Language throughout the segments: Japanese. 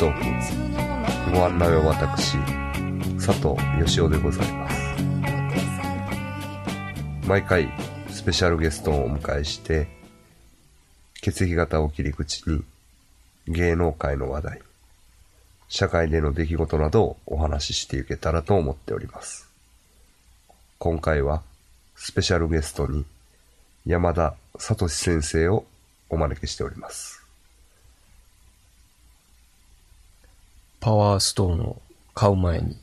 トークご案内は私佐藤義雄でございます。毎回スペシャルゲストをお迎えして血液型を切り口に芸能界の話題社会での出来事などをお話ししていけたらと思っております。今回はスペシャルゲストに山田聡先生をお招きしております。パワーストーンを買う前に、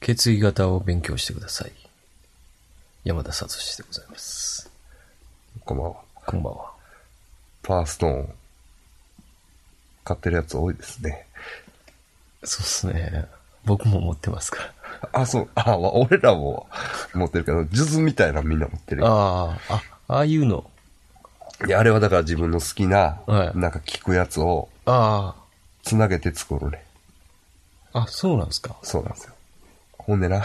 血液型を勉強してください。山田聡でございます。こんばんはこんばんは。パワーストーン買ってるやつ多いですねそうですね。僕も持ってますから。あ、そう、あ、わ俺らも持ってるけど、数珠みたいなのみんな持ってるよ。ああ、あ、ああいうの。いや、あれはだから自分の好きな、はいなんか聞くやつをあつなげて作るね。あ、あ、そうなんですか。そうなんですよ。ほんでな、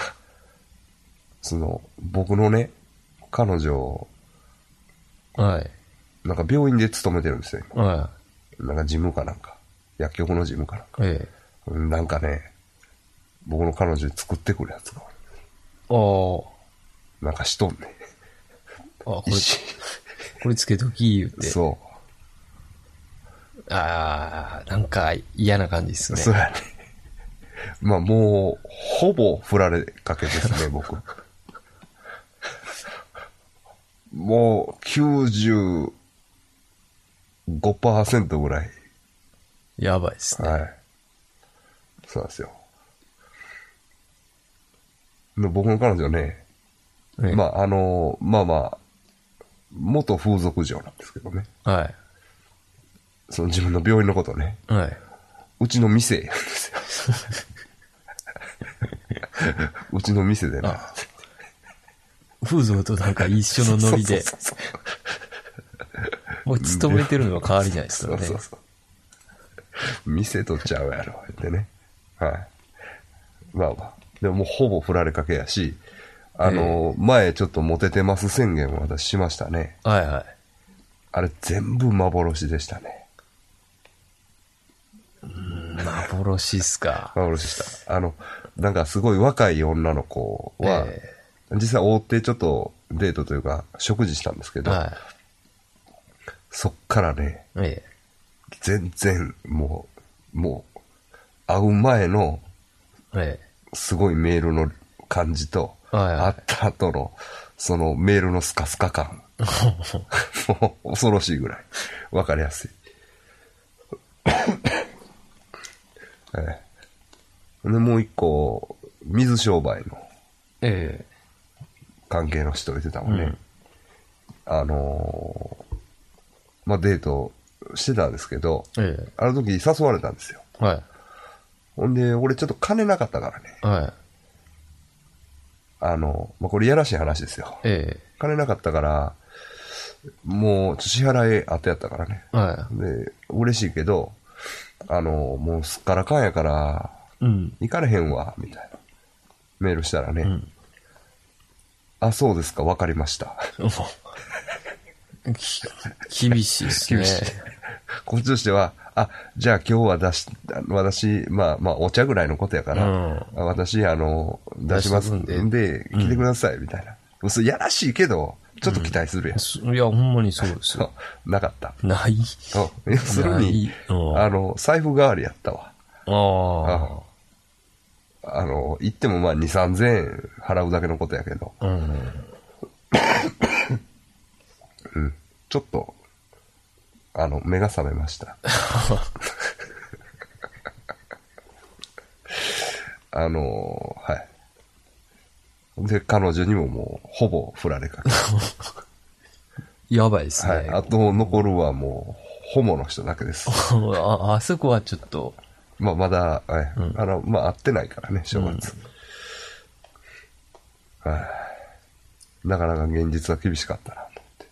その、僕のね、彼女、はい。なんか病院で勤めてるんですよ。今はなんか事務かなんか。薬局の事務かなんか。い。ええ。なんかね、僕の彼女に作ってくるやつが、ああ、なんかしとんね。あ、これ、石これつけとき言って。そう。ああ、なんか嫌な感じですね。そうやね。まあもう、ほぼ振られかけですね、僕。もう、95%ぐらい。やばいですね。はい。そうなんですよ。で僕の彼女ね、ええまあ、あの、まあまあ、元風俗嬢なんですけどね。はい。その自分の病院のことね、はい。うちの店なんですよ。うちの店でね。あ風俗となんか一緒のノリで、もう勤めてるのは変わりないですからねそうそう。そう。店とちゃうやろ、ってね。はい。まあまあ。でももうほぼ振られかけやし、あの、前ちょっとモテてます宣言を私しましたね。はいはい。あれ全部幻でしたね。幻っすか。幻でした。あの、なんかすごい若い女の子は、え実際追ってちょっとデートというか食事したんですけど、えはそっからね、い。え全然もう、もう、会う前のえ。えすごいメールの感じと、会った後のそのメールのスカスカ感、もう恐ろしいぐらいわかりやすい。ええ、で、もう一個、水商売のえ。え関係の人言ってたもんね。うんあのーまあ、デートしてたんですけど、え。えあの時誘われたんですよ。え。はい。ほんで、俺ちょっと金なかったからね。はい。あの、まあ、これやらしい話ですよ。え金なかったから、もう、支払い後やったからね。え。はで、嬉しいけど、あの、もうすっからかんやから、い。うん。行かれへんわ、みたいな。メールしたらね、うん。あ、そうですか、わかりました。厳しいですね。厳しいこっちとしては、あ、じゃあ今日は出し、私、まあまあ、お茶ぐらいのことやから、うんあ私、あの、出しますん出しとくんで、来てください、みたいな。嘘やらしいけど、ちょっと期待するやん。すいや、ほんまにそうですそよ。う、なかった。ない。そう要するに、あの、財布代わりやったわ。ああの、行ってもまあ2、3000円払うだけのことやけど、あ。うん。うん。ちょっと、あの、目が覚めました。あの、はい。で、彼女にももう、ほぼ振られかけ。やばいですね。はい。あと残るはもう、ホモの人だけです。ああそこはちょっと、まあ、まだ、はいうんあの、まあ、会ってないからね、正月。はい。なかなか現実は厳しかったなと思って。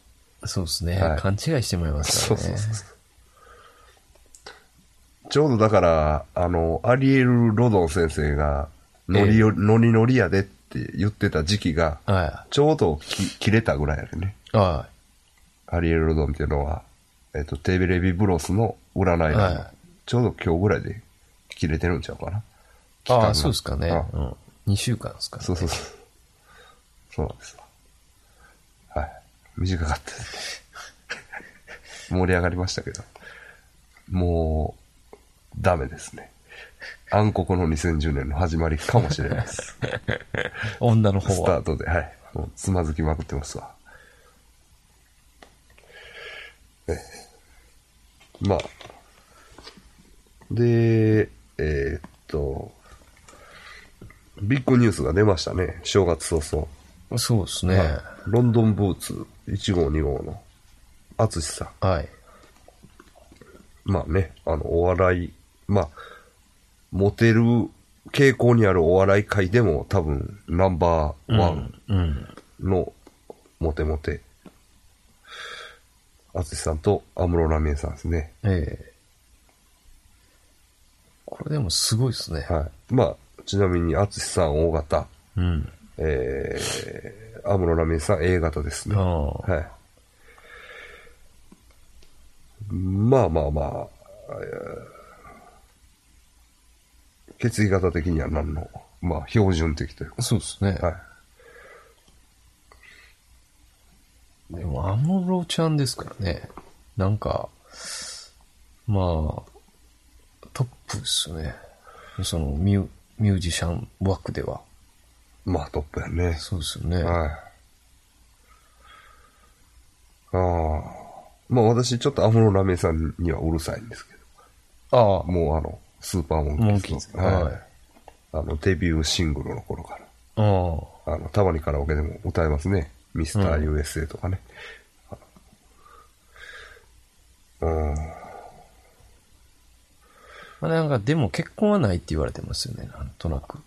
そうですね、はい勘違いしてもらいますからね。そうそうそう。ちょうどだから、あの、アリエル・ロドン先生が、ノリよ、ノリノリやでって言ってた時期が、はちょうどき切れたぐらいやでね。い。はアリエル・ロドンっていうのは、えっ、と、テレビブロスの占いい。のはちょうど今日ぐらいで切れてるんちゃうかな？ああ、そうですかね。あうん。2週間ですかね。そうそうそう。そうなんですわ。はい。短かったです。盛り上がりましたけど。もう、ダメですね。暗黒の2010年の始まりかもしれないです。女の方スタは。ートで、はい。もうつまずきまくってますわ。ええまあ。で、えーっと、ビッグニュースが出ましたね。正月早々。そうですね。はいロンドンブーツ1号2号の淳さん。はい。まあね、あの、お笑い、まあ、モテる傾向にあるお笑い界でも多分ナンバーワンうん。のモテモテ。淳さんと安室奈美恵さんですね。ええこれでもすごいですね。はい。まあ、ちなみに淳さん O 型、うん。えー、安室奈美恵さん A 型ですね。はい。まあまあまあ、えー血液型的には何の、まあ標準的というか。そうですね。はい。でも、安室ちゃんですからね。なんか、まあ、トップですね。そのミュ、ミュージシャン枠では。まあトップやね。そうですよね。はい。ああ。まあ私ちょっと安室奈美恵さんにはうるさいんですけああど。、もうあの、スーパーモンキーズの。モンキーズはい。はいあの、デビューシングルの頃から。ああ、あの、たまにカラオケでも歌えますね。ミスター USA とかね。うん。まあ、なんか、でも結婚はないって言われてますよね、なんとなく。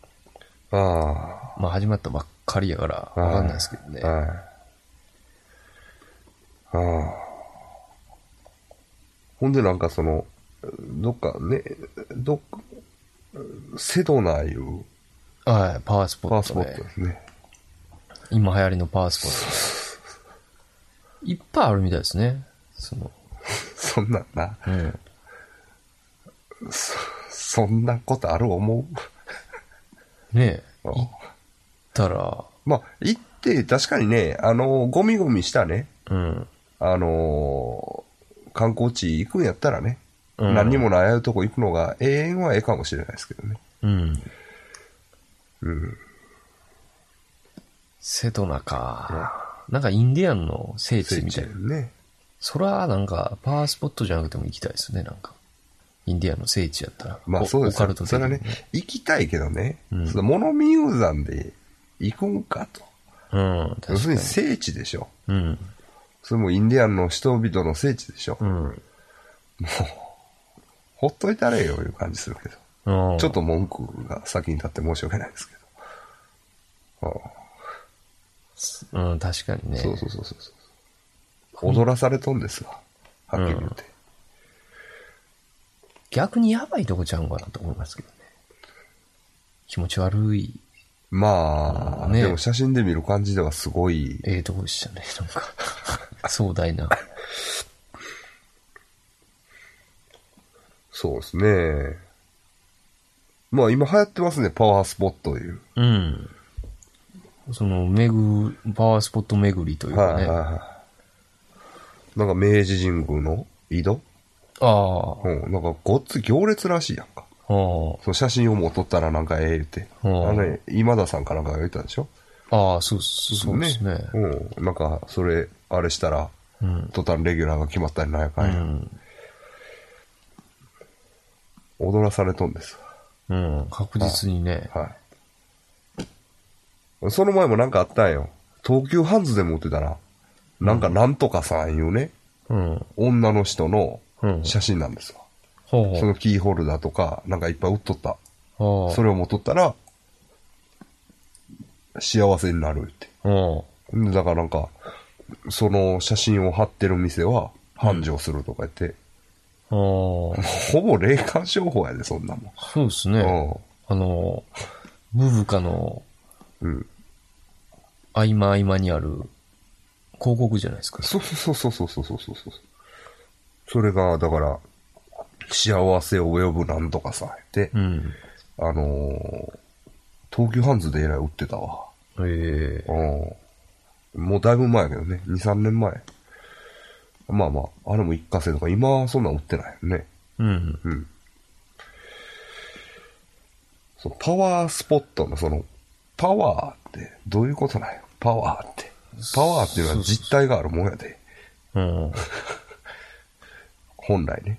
あまあ、始まったばっかりやから、あ。わかんないですけどね。はい。ああ。ほんでなんかその、どっかね、どっか、セドナいうはい、パワースポパワースポットね。ットですね。今流行りのパワースポット。いっぱいあるみたいですね。その、そんなんな、うん。そ、そんなことある思う？ねえ、あ行ったら、まあ、行って、確かにね、あの、ゴミゴミしたね、うん。あのー観光地行くんやったらね、うん何にもないああいうとこ行くのが永遠はええかもしれないですけどね。うん。うん。セドナか。なんかインディアンの聖地みたいな。ね。そら、なんか、パワースポットじゃなくても行きたいですね、なんか。インディアンの聖地やったら。まあおそうですよオカルト的にそれはね、行きたいけどね、うんその物見ユーザンで行くんかと。うん、要するに。聖地でしょ。うん。それもインディアンの人々の聖地でしょ。うん。ほっといたれよ、いう感じするけど。うんちょっと文句が先に立って申し訳ないですけど。ああうん、確かにね。そうそうそうそう。踊らされとんですわ。はっきり言って。逆にやばいとこちゃうんかなと思いますけどね。気持ち悪い、まあ、ねでも写真で見る感じではすごい、ええとこでしたね、なんか。壮大な。そうですね。まあ今流行ってますね、パワースポットいう。うん。その、巡、パワースポット巡りというかはいね。はいはい。なんか明治神宮の井戸？ああ。うん。なんかごっつ行列らしいやんか。ああ。その写真をもう撮ったらなんかええ言って。あうんのね、今田さんかなんかが言ったでしょ？ああ、そう、そうですね。うん。なんか、それ、あれしたら、うん。途端レギュラーが決まったりなんやかや。うんん。踊らされとんですうん。確実にね。わ。はい。その前もなんかあったんよ。東急ハンズでも売ってたな。なんかなんとかさんいうね、うん。女の人のうん写真なんですわ。ほうほう。そのキーホルダーとか、なんかいっぱい売っとった。それをもう取ったら、幸せになるって。だからなんか、その写真を貼ってる店は繁盛するとか言って、ああ。ほぼ霊感商法やで、そんなもそうですね。ん。あの、ブブカのうん。うん。合間合間にある広告じゃないですか。そうそうそうそうそうそうそうそう。それが、だから、幸せを呼ぶなんとかさ、って、うん。あのー東急ハンズでえらい売ってたわ。ええうん。もうだいぶ前やけどね。2、3年前。まあまあ、あれも一過性とか、今はそんなん売ってないよね。うん。うん。そのパワースポットのその、パワーってどういうことなんや？パワーって。パワーっていうのは実体があるもんやで。うん。本来ね。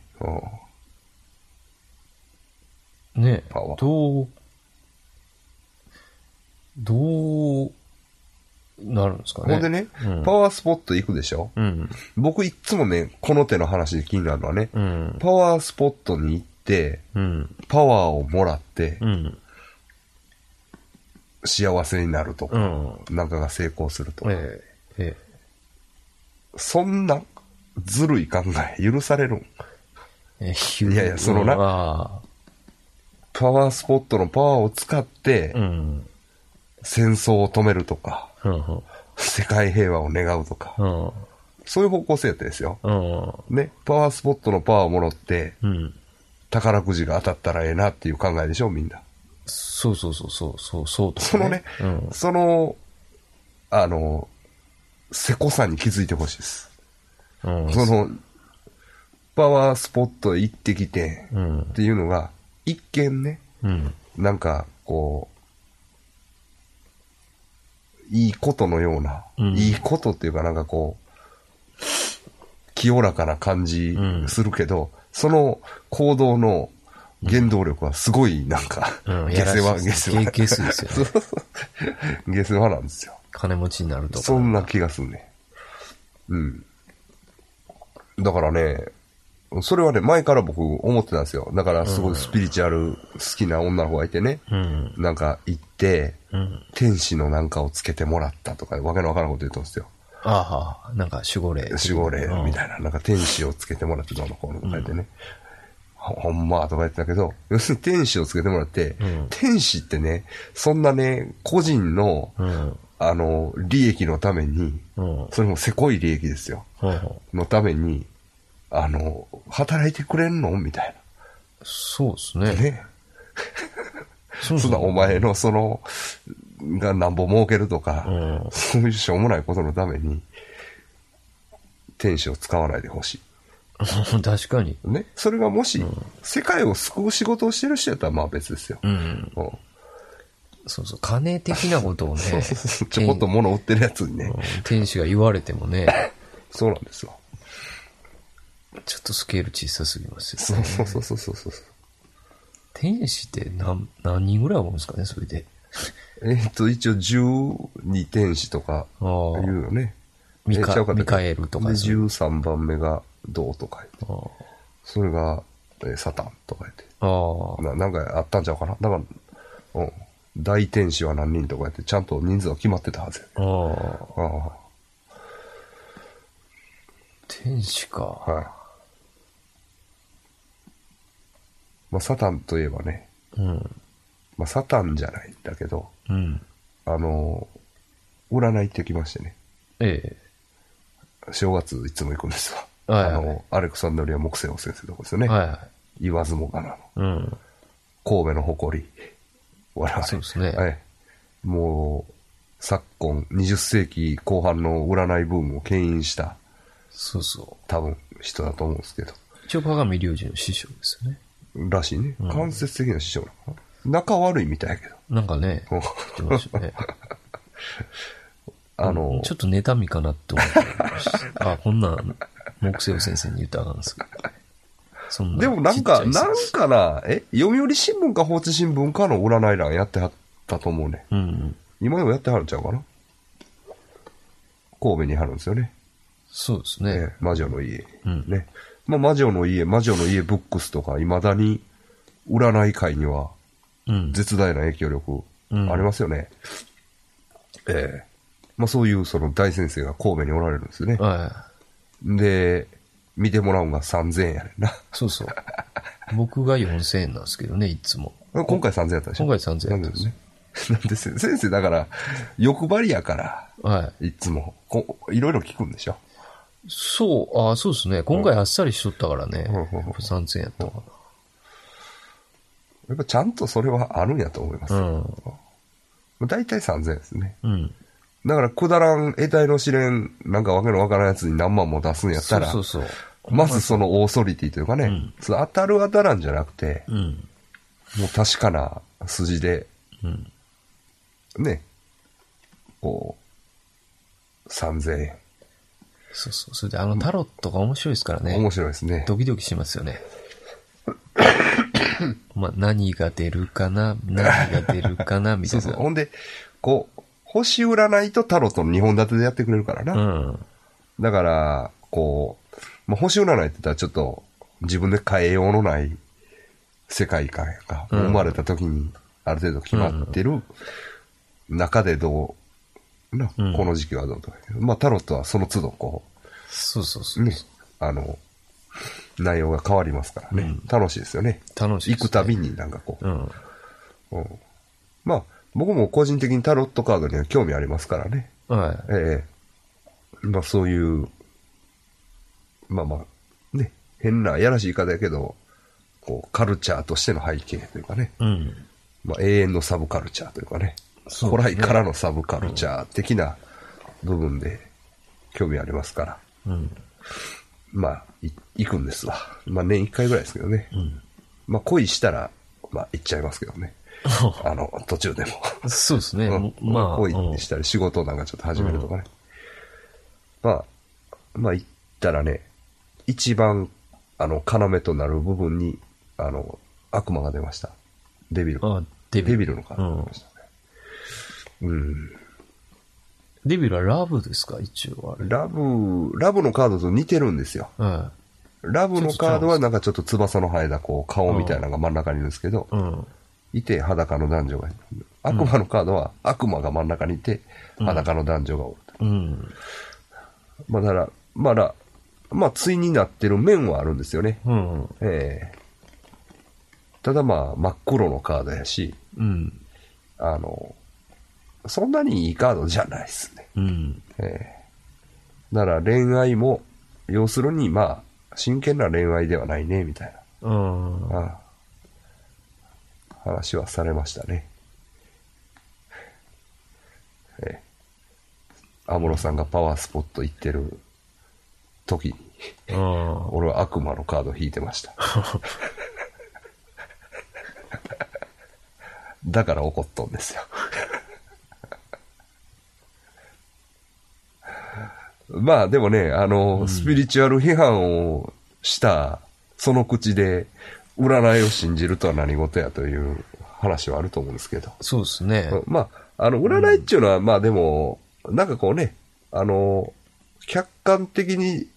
うん。ねパワーどう、どうなるんですかね。ほんでね、うんパワースポット行くでしょうん。僕いっつもね、この手の話で気になるのはね、うん。パワースポットに行って、うん。パワーをもらってうん。幸せになるとうか、ん。なんかが成功するとか、ええ。えそんなずるい考え許されるいやいやそのなあパワースポットのパワーを使って。戦争を止めるとか、うん。世界平和を願うとか、うん。そういう方向性やったですよ。うん。ね、パワースポットのパワーをもらって、うん。宝くじが当たったらええなっていう考えでしょ、みんな。そうそうそうそう、そう、そうそのね、うん。その、あの、せこさに気づいてほしいです。うん。その、パワースポットへ行ってきて、うんっ。ていうのが、一見ね、うん。なんか、こう、いいことのような、うんいいことっていうかなんかこう、清らかな感じうんするけど、その行動の原動力はすごいなんか、うん。下世話、下やらしい世話。ゲゲスですよね。そうそう下世話なんですよ。金持ちになるとか。そんな気がするね。うん。だからね、それはね、前から僕思ってたんですよ。だからすごいスピリチュアル好きな女の子がいてね、うん。なんか行って、うん。天使のなんかをつけてもらったとか、わけのわからんこと言うとんですよ。ああ、なんか守護霊。守護霊みたいいな、なんか天使をつけてもらってどうのこうのとか言ってね。ほほんまとか言ってたけど、要するに天使をつけてもらって、うん天使ってね、そんなね、個人の。あの、利益のために、うん。それもせこい利益ですよ。うん。のために、あの、働いてくれんの？みたいそうですね。な。ね。そうそんなお前のその、がなんぼ儲けるとか、うんそういうしょうもないことのために、天使を使わないでほし 確かに。い。ね。それがもし、世界を救う仕事をしてる人やったらまあ別ですよ。うん。うんそうそう。金的なことをね、ちょこっと物売ってるやつにね。うん天使が言われてもね、そうなんですよ。ちょっとスケール小さすぎますよね。そうそうそうそうそうそう。天使って何、何人ぐらいおるんですかね、それで。えっと、一応12天使とかああ言うよね。ミカミカエルとかで、そういう13番目がどうとか言って。あそれが、えーサタンとか言って。あ。ななんかあったんちゃうかなだから、うん。大天使は何人とか言って、ちゃんと人数は決まってたはずや。ああ。あ天使か。あ、はい。まあ、サタンといえばね、うん。まあ、サタンじゃないんだけど、うん。あの、占い行ってきましてね。え正月いつも行くんですわ。はいはいあの、アレクサンドリア木星先生のとこですよえ。ね。はいは言わずもがなの。い。うん。神戸の誇り。我々。そうですねはい。もう、昨今、20世紀後半の占いブームを牽引した、そうそ多分、人だと思うんですけど。う。一応鏡隆二の師匠ですよね。らしいね。うん間接的な師匠なのかな。仲悪いみたいやけど。なんかね、ってましたね。あの、ちょっと妬みかなって思ってました。あ、こんなん、木星先生に言ったらあかんですけど。でもなんか、ないん説かな、え読売新聞か放置新聞かの占い欄やってはったと思うね。うんうん。今でもやってはるんちゃうかな？神戸にあるんですよね。そうですえね。え魔女の家。うんね。まあ、魔女の家、魔女の家ブックスとか、未だに占い界にはうん。絶大な影響力うんありますよね。ええまあ、そういうその大先生が神戸におられるんですよね。はい。で、見てもらうのが3000円やねんな。そうそう。僕が4000円なんですけどね、いつも。今回3000円やったでしょ？今回3000円なんですね？なんで先生、だから、欲張りやから、はいつも、こういろいろ聞くんでしょ？そう、ああ、そうですね。今回あっさりしとったからね。うんうんうん3000円やったかやっぱちゃんとそれはあるんやと思います。な。まあ大体3000円ですね。うん。うん。だから、くだらん得体の試練、なんかわけのわからんやつに何万も出すんやったら、そうそうそう。まずそのオーソリティというかね、うん当たる当たらんじゃなくて、うん。もう確かな筋で、うん。ね、こう、3000円。そうそう。それであのタロットが面白いですからね。面白いですね。ドキドキしますよね。まあ、何が出るかな、何が出るかな、みたいうな。そそう。ほんで、こう、星占いとタロットの2本立てでやってくれるからな。うん。だから、こう、まあ、星占いって言ったらちょっと自分で変えようのない世界観やんか。うん生まれた時にある程度決まってる中でどう、な、うんこの時期はどうとか。まあ、タロットはその都度こそうそうそう。う、ね、あの、内容が変わりますからね。うん楽しいですよね。楽しい行くたびになんかこう、うん。うんまあ、僕も個人的にタロットカードには興味ありますからね。はい。ええまあそういう、まあまあ、ね、変な、やらしい言い方やけど、こう、カルチャーとしての背景というかね、うん。まあ永遠のサブカルチャーというかね、そうね古来からのサブカルチャー的な部分で興味ありますから、うん。まあ、い行くんですわ。まあ年一回ぐらいですけどね。うん。まあ恋したら、まあ行っちゃいますけどね。あの、途中でも。そうですね。うんまあ、恋うんしたり、仕事なんかちょっと始めるとかね。まあ、まあ言ったらね、一番、あの、要となる部分に、あの、悪魔が出ました。デビル。あデビル。デビルのカードが出ましたね。うん。デビルはラブですか？一応あれ。ラブ、ラブのカードと似てるんですよ。はラブのカードはなんかちょっと翼の生えたこう顔みたいなのが真ん中にいるんですけど、い。うん。いて裸の男女がいる。悪魔のカードは悪魔が真ん中にいて裸の男女がおると。うん。まあだから、まだ、まあ対になってる面はあるんですよね。うん。ええただまあ真っ黒のカードやし、うん。あの、そんなにいいカードじゃないですね。うん。ええだから恋愛も、要するにまあ、真剣な恋愛ではないね、みたいうん。な、ああ話はされましたね。ええ安室さんがパワースポット行ってる時に、うん。俺は悪魔のカード引いてました。だから怒っとんですよ。まあでもね、あの、スピリチュアル批判をした、その口で、占いを信じるとは何事やという話はあると思うんですけど。そうですね。まあ、あの、占いっていうのは、まあでも、なんかこうね、あの、客観的に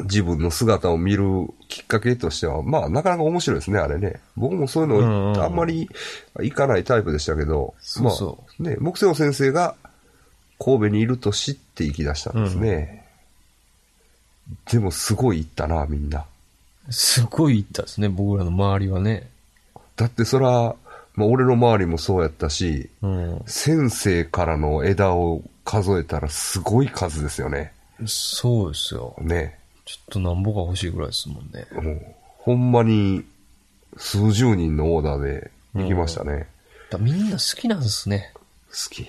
自分の姿を見るきっかけとしては、まあなかなか面白いですね、あれね。僕もそういううんうんのあんまり行かないタイプでしたけど、そうそまあね、木星先生が神戸にいると知って行き出したんですね。でもすごい行ったな、みんな。すごい行ったですね、僕らの周りはね。だってそら、まあ俺の周りもそうやったし、うん。先生からの枝を数えたらすごい数ですよね。そうですよ。ね。ちょっとなんぼが欲しいぐらいですもんね。もう、ほんまに数十人のオーダーで行きましたね。だみんな好きなんですね。好き。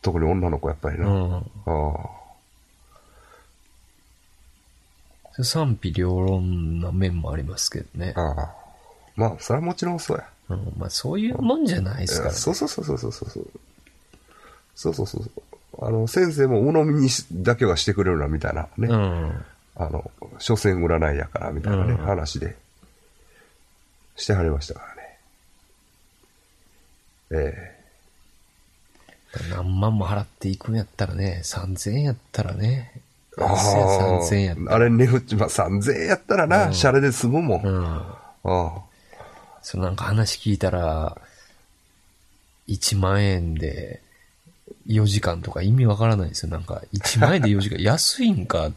特に女の子やっぱりな。うん。ああ賛否両論な面もありますけどね。ああまあ、それはもちろんそうや。うん、まあそういうもんじゃないですからね。そうそうそうそうそうそう。そうそうそうそう。あの、先生も鵜呑みにしだけはしてくれるな、みたいなね。うん。あの、所詮占いやから、みたいなね、うん話で、してはりましたからね。え何万も払っていくんやったらね、3000円やったらね。えあ3000円やったら。あれ、値打ち、まあ、3000円やったらな、うんシャレで済むもん。うん。ああそうなんか話聞いたら、1万円で4時間とか意味わからないですよ。なんか、1万円で4時間、安いんか？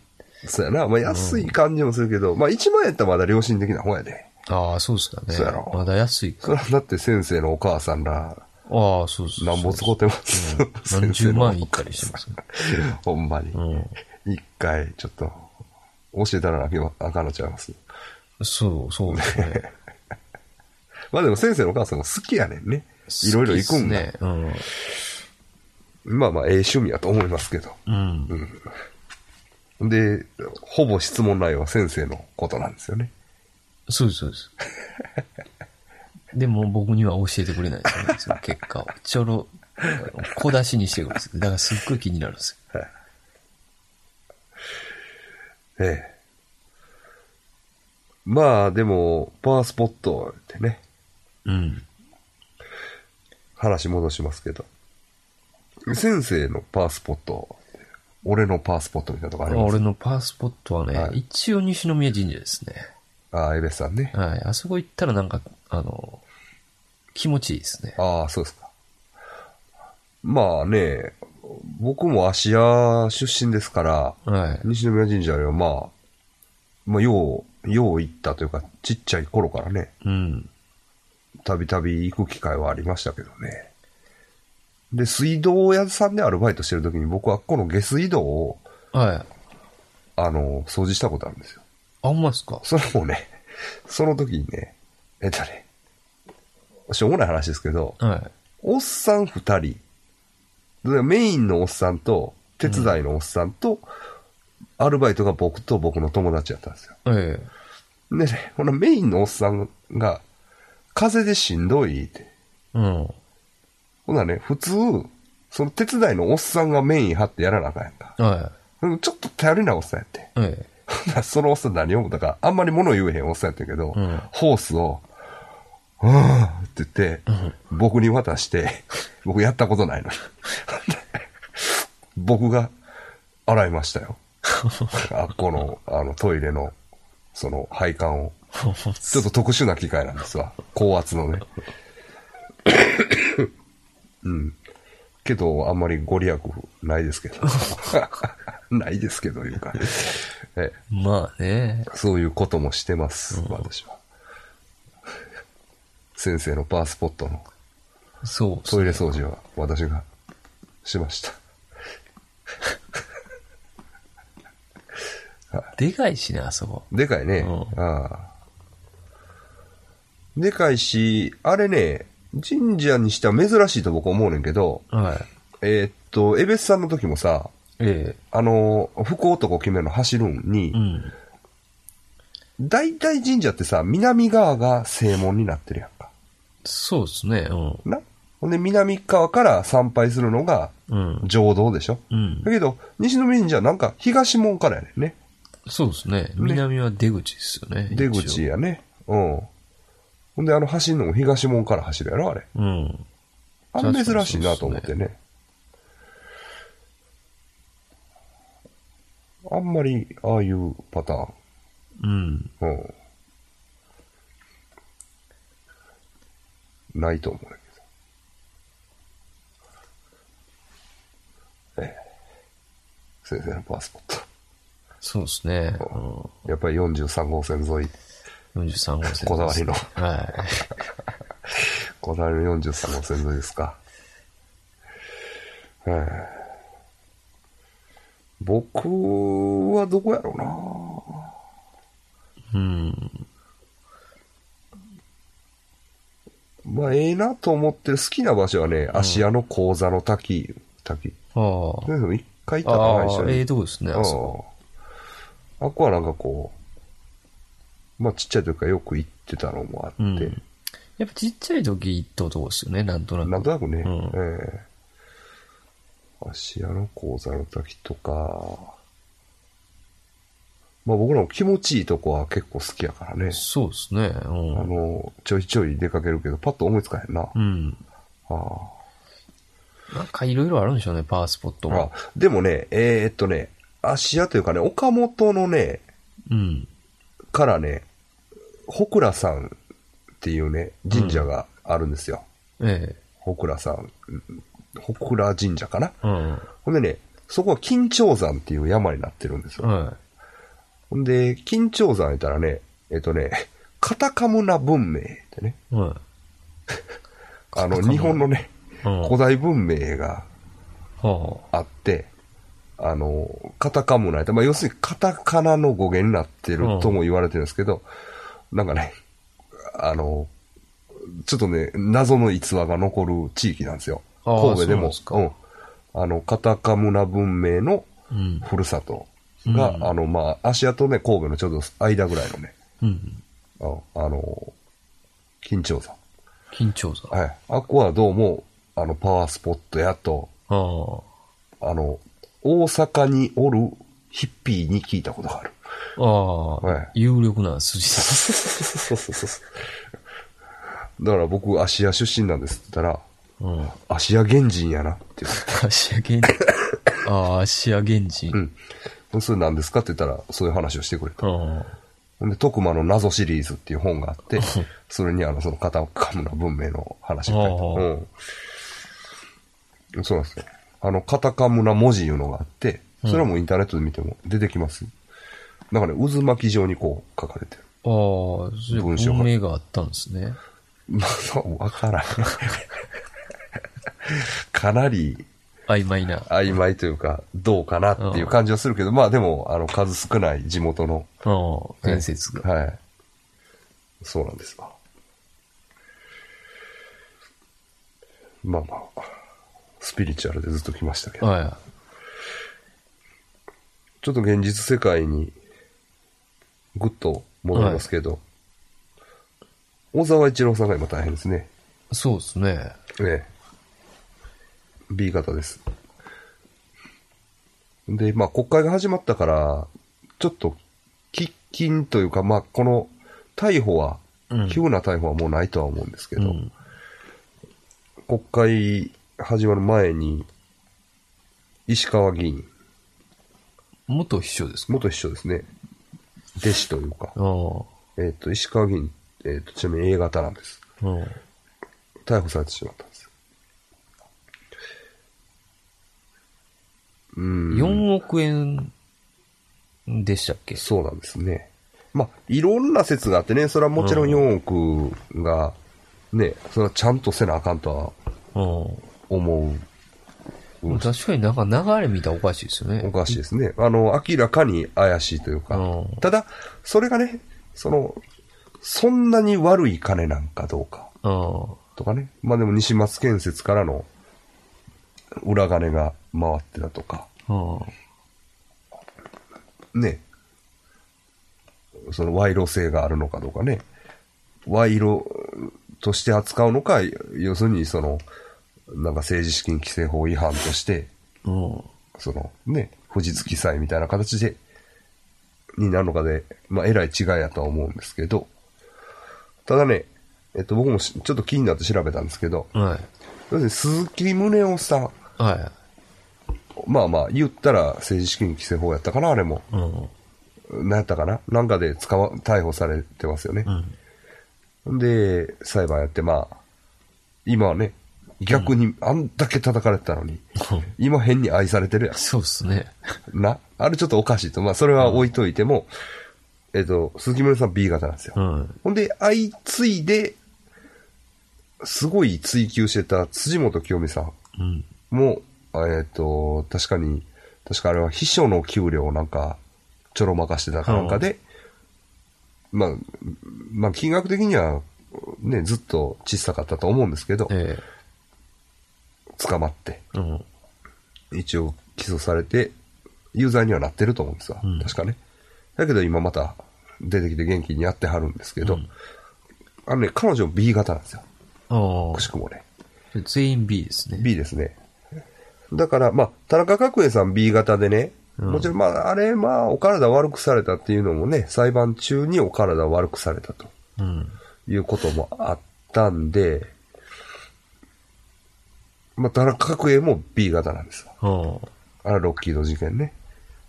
そうやな。まあ、安い感じもするけど、まあ、1万円やったらまだ良心的な方やで。ああ、そうですかね。そうやろまだ安いか。それはだって先生のお母さんら、ああ、そうそうそう。なんぼ使ってます？うん何十万いったりしてますね。ほんまに。うん。一回、ちょっと、教えたらあかんのちゃいます？そう、そうですね。まあでも先生のお母さんも好きやねんね。いろいろ行くんだ。好きっすね。まあまあ、ええ趣味やと思いますけど。うん。うん。で、ほぼ質問内容は先生のことなんですよね。そうです、そうです。でも僕には教えてくれないですよね、その結果を。ちょろ、小出しにしてくるんです。だからすっごい気になるんですよ。ええ。まあでも、パワースポットってね、うん。話戻しますけど。先生のパワースポット、俺のパワースポットみたいなとこあります？俺のパワースポットはね、はい一応西宮神社ですね。ああ、エベスさんね。はい。あそこ行ったらなんか、あの、気持ちいいですね。ああ、そうですか。まあね、僕も芦屋出身ですから、はい。西宮神社にはまあ、まあ、よう、よう行ったというか、ちっちゃい頃からね、うん。たびたび行く機会はありましたけどね。で、水道屋さんでアルバイトしてる時に僕はこの下水道を、はい。あの、掃除したことあるんですよ。あ、ほんまですか？それもね、その時にね、えっとね、しょうもない話ですけど、はい。おっさん二人、でメインのおっさんと、手伝いのおっさんと、アルバイトが僕と僕の友達やったんですよ。ええでね、このメインのおっさんが、風邪でしんどいって。うん。ほんならね、普通、その手伝いのおっさんがメイン張ってやらなあかんやんか。はうんちょっと頼りないおっさんやって。い。え ほんならそのおっさん何を思ったか、あんまり物言えへんおっさんやったけど、うんホースを、うーんって言って、僕に渡して、僕やったことないのに。僕が洗いましたよ。あっこの、あの、トイレの、その、配管を。え。ちょっと特殊な機械なんですわ。高圧のね。うん。けど、あんまりご利益ないですけど。ないですけど、いうか。えまあね。そういうこともしてます、私は。先生のパワースポットのそうトイレ掃除は私がしました。でかいしね、あそこ。でかいね。うんああでかいし、あれね、神社にしては珍しいと僕思うねんけど、はい。えーっと、エベスさんの時もさ、えあの、福男決めるの走るんにえ。う、ん。大体神社ってさ、南側が正門になってるやんか。そうですね。うん。なほんで、南側から参拝するのがうん。浄土でしょ？うんだ。けど、西の神社なんか東門からやねんね。そうですね。南は出口ですよね。出口やね。うん。ほんで、あの、走るのも東門から走るやろ、あれ。うん。あれ珍しいなと思ってね。あんまり、ああいうパターン。うん。うん。ないと思うんだけど。ええ。先生のパワースポット。そうですね。やっぱり43号線沿い、うん。43号線。こだわりのはい。こだわりの43号線沿いですか。ええ僕はどこやろうな。うん。まあ、ええなと思ってる好きな場所はね、芦屋の講座の滝、滝。ああ。でも一回行ったかな、一ああ、緒に。ええとこですね、あそこ。ああこはなんかこう、まあちっちゃい時からよく行ってたのもあって、うんやっぱちっちゃい時行ったとこですよね、なんとなく。なんとなくね、うんええ芦屋の講座の滝とか、まあ僕らも気持ちいいとこは結構好きやからね。そうですね。あうん。の、ちょいちょい出かけるけど、パッと思いつかへんな。うん。あなんかいろいろあるんでしょうね、パワースポットああも。でもね、えーっとね、芦屋というかね、岡本のね、うん。からね、ほくらさんっていうね、神社があるんですよ。えほくらさん、うんほくら神社かな。え。うん。ほんでね、そこは金頂山っていう山になってるんですよ。はほんで、金頂山言ったらね、えっとね、カタカムナ文明ってね、い。はい。あの、日本のね、うん。古代文明がはあって、あの、カタカムナイって、まあ、要するにカタカナの語源になってるとも言われてるんですけど、なんかね、あの、ちょっとね、謎の逸話が残る地域なんですよ。神戸でも。そうなんうん。あの、カタカムナ文明のうん。ふるさとが、うんあの、まあ、芦屋とね、神戸のちょうど間ぐらいのね、うん。ああの、金頂山。緊張座。はい。あっこはどうも、あの、パワースポットやと、ああ。あの、大阪におるヒッピーに聞いたことがある。ああ、はい有力な筋です。そうそうそう。だから僕、芦屋出身なんですって言ったら、うん。芦屋原人やなって。芦屋原人。ああ、芦屋原人。うん。それ何ですか？って言ったら、そういう話をしてくれた。で、徳間の謎シリーズっていう本があって、それにあの、そのカタカムナ文明の話が書いてうん。そうなんですよ。あの、カタカムナ文字いうのがあって、それはもうインターネットで見ても出てきます。なんかね、渦巻き状にこう書かれてる。あ。あ文章が文明があったんですね。まあ、わからん。かなり曖昧な。曖昧というか、どうかなっていう感じはするけど、まあでも、あの、数少ない地元の、伝説が。はい。そうなんですわ。まあまあ、スピリチュアルでずっと来ましたけど、はちょっと現実世界にぐっと戻りますけど、小沢一郎さんが今大変ですね。い。そうですね。ええ。B 型です。で、まあ国会が始まったから、ちょっと喫緊というか、まあこの逮捕は、うん急な逮捕はもうないとは思うんですけど、うん。国会始まる前に、石川議員、元秘書ですか？元秘書ですね。弟子というか、あえっ、と、石川議員、えっ、と、ちなみに A 型なんです。逮捕されてしまったんです。うん。4億円でしたっけ？そうなんですね。まあ、いろんな説があってね、それはもちろん4億が、ね、それはちゃんとせなあかんとはうん。思う。確かになんか流れ見たらおかしいですよね。おかしいですね。あの、明らかに怪しいというかうん。ただ、それがね、その、そんなに悪い金なんかどうか。あとかね。まあでも西松建設からの裏金が回ってたとか。あ。ね。その賄賂性があるのかどうかね。賄賂として扱うのか、要するにその、なんか政治資金規正法違反として、うん。そのね、不実記載みたいな形で、になるのかで、まあ、えらい違いやとは思うんですけど、ただね、えっと、僕もしちょっと気になって調べたんですけど、はい。要するに鈴木宗男さん、はまあまあ、言ったら政治資金規正法やったかな、あれも。い。うん。何やったかな？なんかで捕ま、逮捕されてますよねう。ん。で、裁判やって、まあ、今はね、逆にあんだけ叩かれてたのに、今変に愛されてるやそうっすね。ん。な？あれちょっとおかしいと。まあ、それは置いといても、えっと、鈴木宗さん B 型なんですよ。うん。ほんで、相次いで、すごい追求してた辻元清美さんうん。も、えっと、確かに、確かあれは秘書の給料をなんか、ちょろまかしてたかなんかで、まあ、まあ、金額的には、ね、ずっと小さかったと思うんですけど、え捕まって、えうん。一応起訴されて、有罪にはなってると思うんですわ。うん確かね。だけど今また出てきて元気にやってはるんですけど、うんあのね、彼女 B 型なんですよ。あくしくもね。あ。全員 B ですね。B ですね。だから、まあ、田中角栄さん B 型でね、うんもちろん、まあ、あれ、まあ、お体悪くされたっていうのもね、裁判中にお体悪くされたとうん。いうこともあったんで、まあ、田中角栄も B 型なんですよ。あれ、ロッキード事件ね。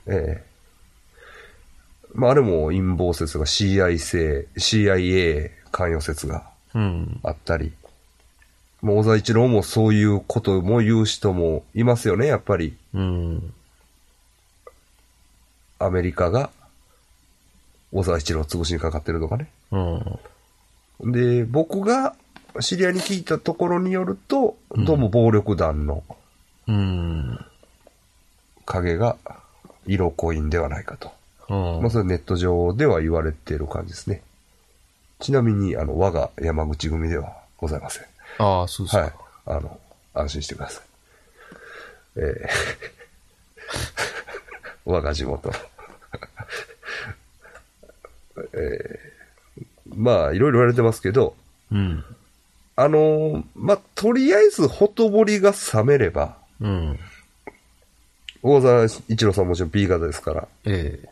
ええまあ、あれも陰謀説が CIA 性、CIA 関与説がうん。あったり、もう小沢一郎もそういうことも言う人もいますよね、やっぱり。うん。アメリカが小沢一郎を潰しにかかってるとかね。うん。で、僕が知り合いに聞いたところによると、どうも暴力団のうん。影が色コインではないかと。うんまあ、それネット上では言われている感じですね。ちなみに、あの、我が山口組ではございません。ああ、そうですか。はい。あの、安心してください。えー 我が地元の。えーまあ、いろいろ言われてますけど、うん。あのーまあ、とりあえず、ほとぼりが冷めれば、うん。大沢一郎さんもちろん B 型ですから、ええ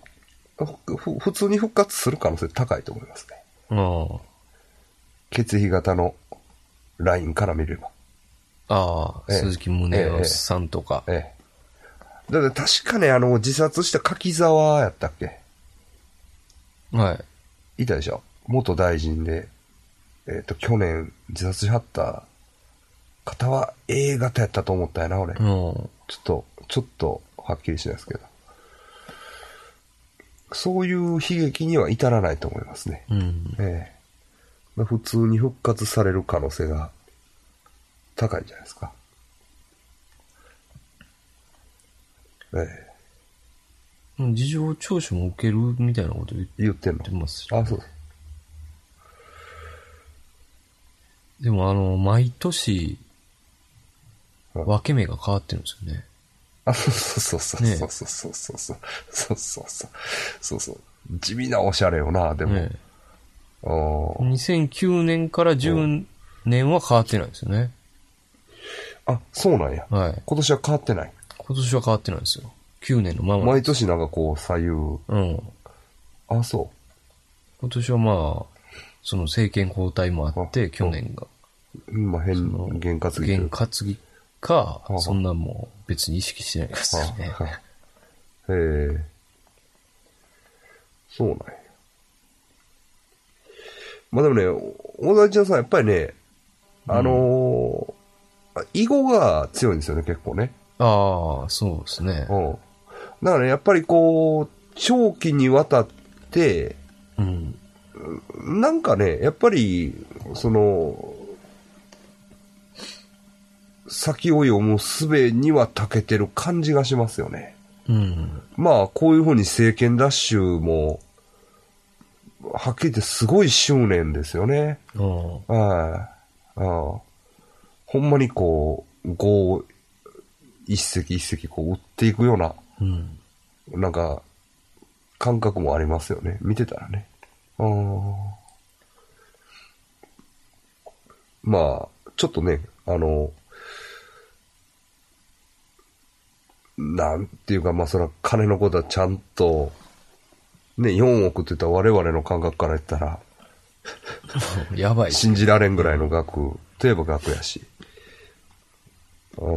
ふふ普通に復活する可能性高いと思いますね。あ血液型のラインから見れば。あ。ああ、ええ鈴木宗男さんとか。ええ。だって確かね、あの、自殺した柿沢やったっけ？はい。いたでしょ？元大臣で、えっ、と、去年自殺しはった方は A 型やったと思ったよな、俺。うん。ちょっと、ちょっと、はっきりしないですけど。そういう悲劇には至らないと思いますね。うん。ええまあ普通に復活される可能性が高いんじゃないですか。ええ事情聴取も受けるみたいなこと言っ言ってんのてますしあ、そう。でもあの、毎年、うん分け目が変わってるんですよね。あ、そうそうそうねそうそうそうそうそうそうそうそうそうそう地味なおしゃれよな、でも。ね2009年から10年は変わってないんですよね。あ、そうなんや。はい。今年は変わってない。今年は変わってないんですよ。9年のまま。毎年なんかこう左右。うん。あ、そ今年はまあ、その政権交代もあって、あ去年が。う。うんまあ、変、その験担ぎという験か。担ぎかあ、そんなんもう別に意識してないですよね。へえ。そうなんや。まあでもね、小田ちゃんさん、やっぱりね、あのー囲碁が強いんですよね、結構ね。ああ、そうですね。うん。だからね、やっぱりこう、長期にわたって、うん。なんかね、やっぱり、その、先を読む術には長けてる感じがしますよね。うん。まあ、こういうふうに政権奪取も、はっきり言ってすごい執念ですよね。はい。ああほんまにこう、碁を一石一石こう打っていくような、うん。なんか、感覚もありますよね。見てたらね。ああまあ、ちょっとね、あの、なんていうか、まあ、それは金のことはちゃんと、ね、4億って言ったら我々の感覚から言ったら、やばい信じられんぐらいの額といえば額やし。う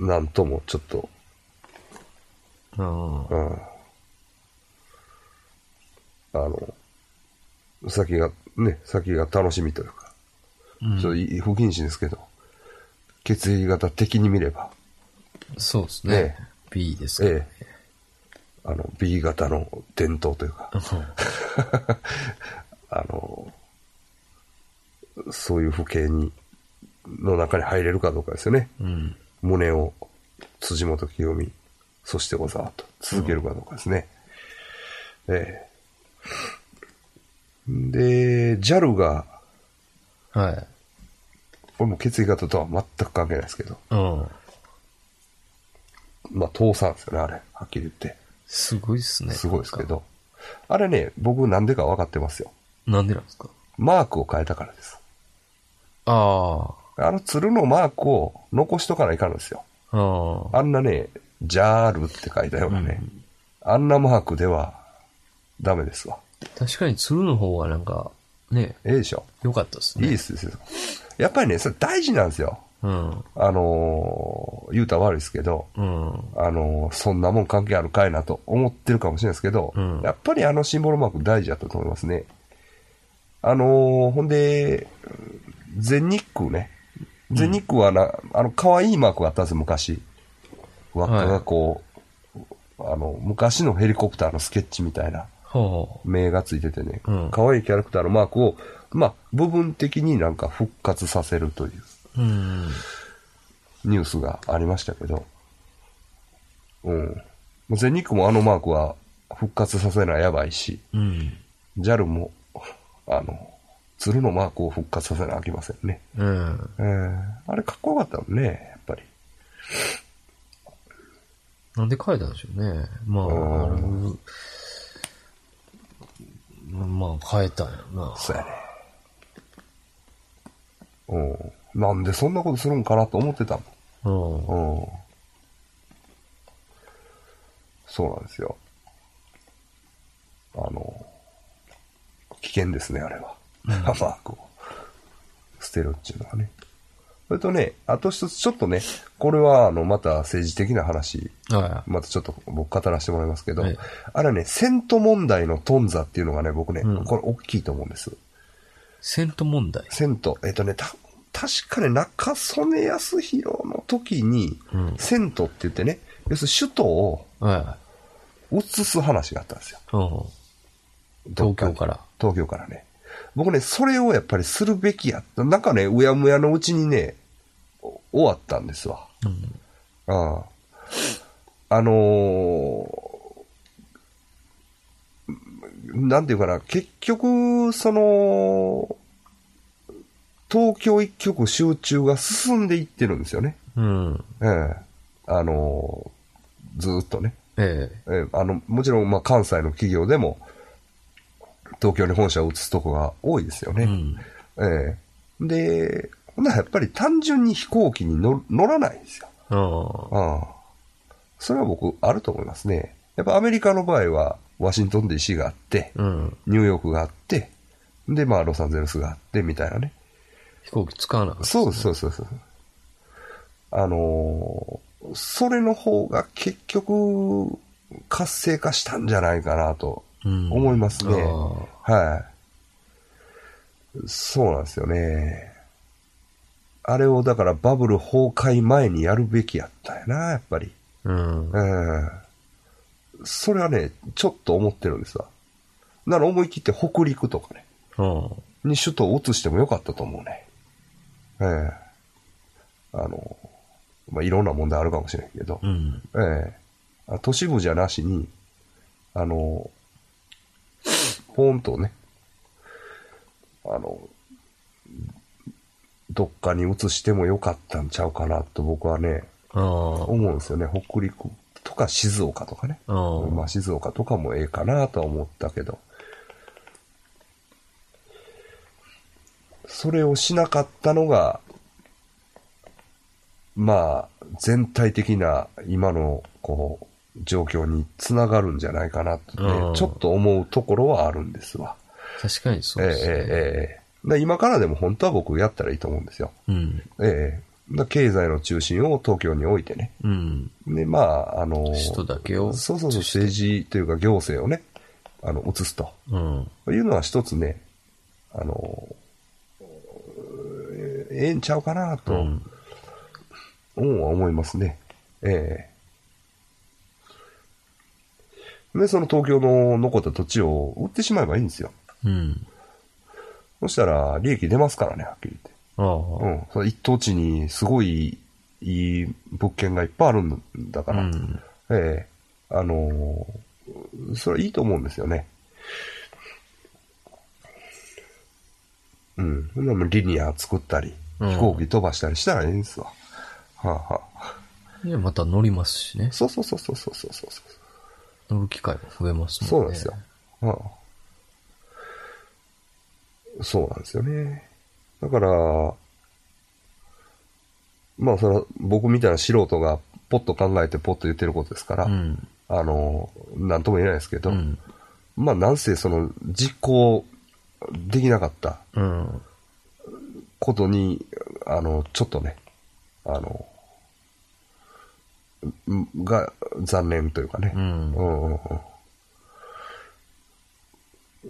ん。なんともちょっと、あうん。あの、先が、ね、先が楽しみというか、うん。ちょっとい不謹慎ですけど、血液型的に見れば、そうですね。え B ですかあの、B 型の伝統というか、あの、そういう父兄に、の中に入れるかどうかですよね。うん。胸を辻元清美、そして小沢と続けるかどうかですね。ええで、JAL が、はい。これも血液型とは全く関係ないですけど、うん。まあ倒産ですよね、あれ。はっきり言って。すごいっすね。すごいですけど。あれね、僕なんでか分かってますよ。なんでなんですか？マークを変えたからです。ああの鶴のマークを残しとかないかんですよ。あ。ああ。あんなね、ジャールって書いたようなね、あんなマークではダメですわ。確かに鶴の方はなんか、ね、ええでしょ。良かったですね。いいですよ。やっぱりね、それ大事なんですよ。うん。あのー言うたら悪いですけど、うん。あのーそんなもん関係あるかいなと思ってるかもしれないですけど、うんやっぱりあのシンボルマーク大事だったと思いますね。あのーほんで、全日空ね。全日空はな、あの、可愛いマークがあったんですよ、昔。輪っかがこう、あの、昔のヘリコプターのスケッチみたいな。ほ名がついててね、うん可愛いキャラクターのマークを、まあ、部分的になんか復活させるという。う。うん。ニュースがありましたけど、うん。全日空もあのマークは復活させなやばいし、うん。JAL も、あの、鶴のマークを復活させなあきませんね。うん。えーあれかっこよかったもんね、やっぱり。なんで変えたんでしょうね。まあ、まあ、変えたんやろな。そうやね。うん。なんでそんなことするんかなと思ってたうん。うん。そうなんですよ。あの、危険ですね、あれは。マークを捨てるっていう のはね。それとね、あと一つ、ちょっとね、これは、あの、また政治的な話、はまたちょっと僕語らせてもらいますけど、はいあれね、セント問題のトンザっていうのがね、僕ね、うんこれ大きいと思うんです。い。セント問題？セント、えっ、とね、た、確かね、中曽根康弘の時に、うんセントって言ってね、要するに首都をは移す話があったんですよ。い。うん。東京から。東京からね。僕ね、それをやっぱりするべきやった。なんかね、うやむやのうちにね、お終わったんですわ。うん。ああ。あのーなんていうかな、結局、その、東京一極集中が進んでいってるんですよね。うん。ええあのーずーっとね。ええ。ええあの、もちろん、まあ、関西の企業でも、東京に本社を移すとこが多いですよね。うん。ええで、ほんならやっぱり単純に飛行機に乗乗らないんですよ。ああ。それは僕、あると思いますね。やっぱアメリカの場合は、ワシントン DC があって、うん。ニューヨークがあって、で、まあ、ロサンゼルスがあって、みたいなね。飛行機使わなかった。そうそうそうです。あのーそれの方が結局、活性化したんじゃないかなとうん思いますね。あはい。そうなんですよね。あれをだからバブル崩壊前にやるべきやったんやな、やっぱり。あ。うん。うん。それはね、ちょっと思ってるんですわ。なら思い切って北陸とかね、うん。に首都を移してもよかったと思うね。ええあの、まあ、いろんな問題あるかもしれんけど、うん。ええあ都市部じゃなしに、あの、ポーンとね、あの、どっかに移してもよかったんちゃうかなと僕はね。思うんですよね。北陸とか静岡とかね。まあ静岡とかもええかなとは思ったけど、それをしなかったのが、まあ、全体的な今の、こう、状況につながるんじゃないかなとうんね、ちょっと思うところはあるんですわ。確かにそうええですね。ええええで今からでも本当は僕やったらいいと思うんですよ。うん。ええだ経済の中心を東京に置いてね。うん。で、まあ、あの、人だけをそうそうそう、政治というか行政をね、あの、移すとうん。いうのは一つね、あの、えええんちゃうかなと、うん。思いますね。ええで、その東京の残った土地を売ってしまえばいいんですよ。うん。そしたら、利益出ますからね、はっきりああ。言って。うん。その一等地にすごいいい物件がいっぱいあるんだから、うん。ええあのーそれはいいと思うんですよね。うん。リニア作ったり、うん飛行機飛ばしたりしたらいいんですわ。はあ、はあ、で、また乗りますしね。そうそうそうそうそうそうそう。乗る機会も増えますもんね。そうなんですよ。はあ、そうなんですよね。だから、まあそれは僕みたいな素人がポッと考えてポッと言ってることですから、うん。あの、なんとも言えないですけど、うん。まあなんせその実行できなかったうん。ことに、あの、ちょっとね、あの、んが残念というかね。うん。うんうんうん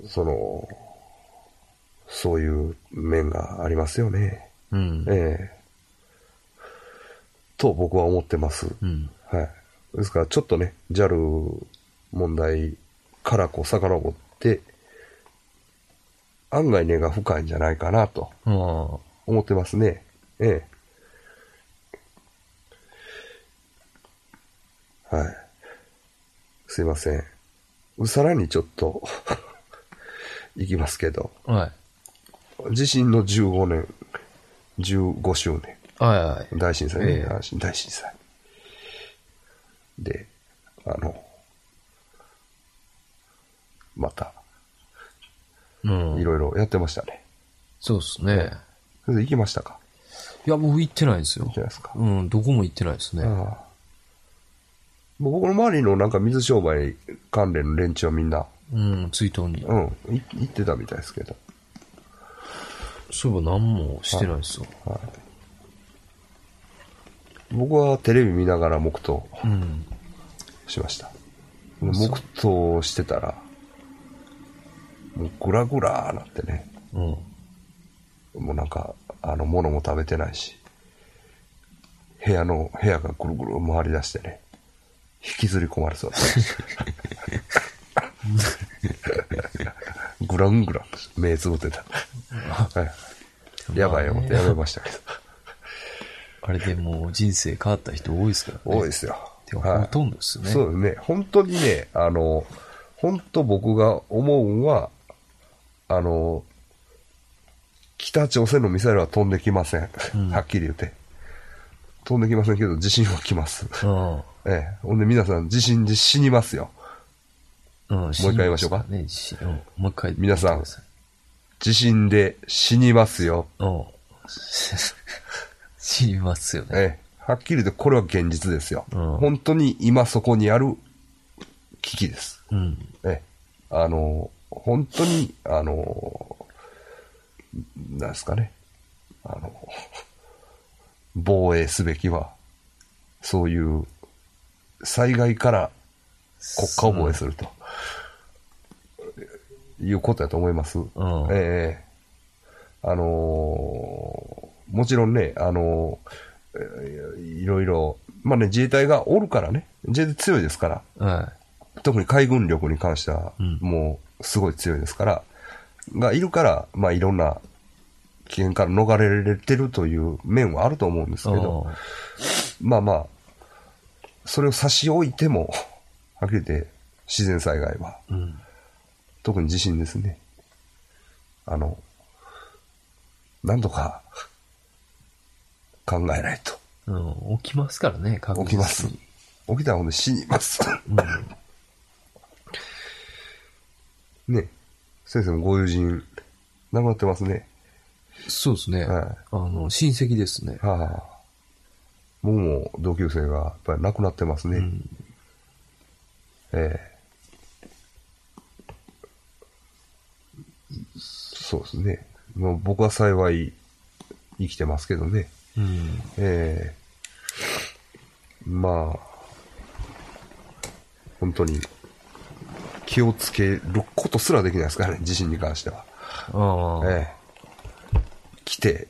その、そういう面がありますよね。うん。ええと僕は思ってます。うん。はい。ですからちょっとね、JAL 問題からこう遡って、案外根が深いんじゃないかなと。思ってますね。ええ。はい。すいません。さらにちょっと、いきますけど、はい。地震の15年、15周年、はいはい。大震災ね、ええ大震災。で、あの、また、うん。いろいろやってましたね。そうですね。それで行きましたか？いや、僕行ってないですよ行って。ないですか、うん、どこも行ってないですね。ああ僕の周りのなんか水商売関連の連中はみんな、うん、追悼に。うん、い行ってたみたいですけど。そういえば何もしてないですよ。僕はテレビ見ながら黙祷うん。しました。黙祷してたら、もうグラグラーなってね、うん。もうなんか、あの、物も食べてないし、部屋の、部屋がぐるぐる回り出してね、引きずり込まれそうだった。グラングラン、目つぶってた。はい、やばい思ってやめましたけど。あれでもう人生変わった人多いですからね。多いですよ。てかほとんどですよね。そうですね。本当にね、あの、本当僕が思うんは、あの、北朝鮮のミサイルは飛んできません。うんはっきり言って。飛んできませんけど、地震は来ます。うん。ええ。ほんで皆さん、地震で死にますよ。うん、もう一回言いましょうかね、しうん、もう一回。皆さん地震で死にますよ。うん。死にますよね。ええ。はっきり言って、これは現実ですよ。うん本当に今そこにある危機です。うん。ええ、あの、本当に、あの、なんですかね、あの、防衛すべきは、そういう災害から国家を防衛すると、いうことだと思います。うん。ええあのもちろんね、あのえーいろいろ、まあね、自衛隊がおるからね、自衛隊強いですから、は特に海軍力に関してはうん、もうすごい強いですから、がいるから、まあいろんな危険から逃れれてるという面はあると思うんですい。けど、まあまあ、それを差し置いても、はっきり言って自然災害は、うん。うん。特に地震ですね。あの、なんとか考えないと。うん。起きますからね、確実に起きます。起きたらほんで死にます。ね。先生もご友人、亡くなってますね。そうですね。はいあの、親戚ですね。はあ。僕も同級生がやっぱり亡くなってますね。うん。ええそうですね。もう僕は幸い生きてますけどね。うん。ええまあ、本当に気をつけることすらできないですからね、地震に関しては。ええ来て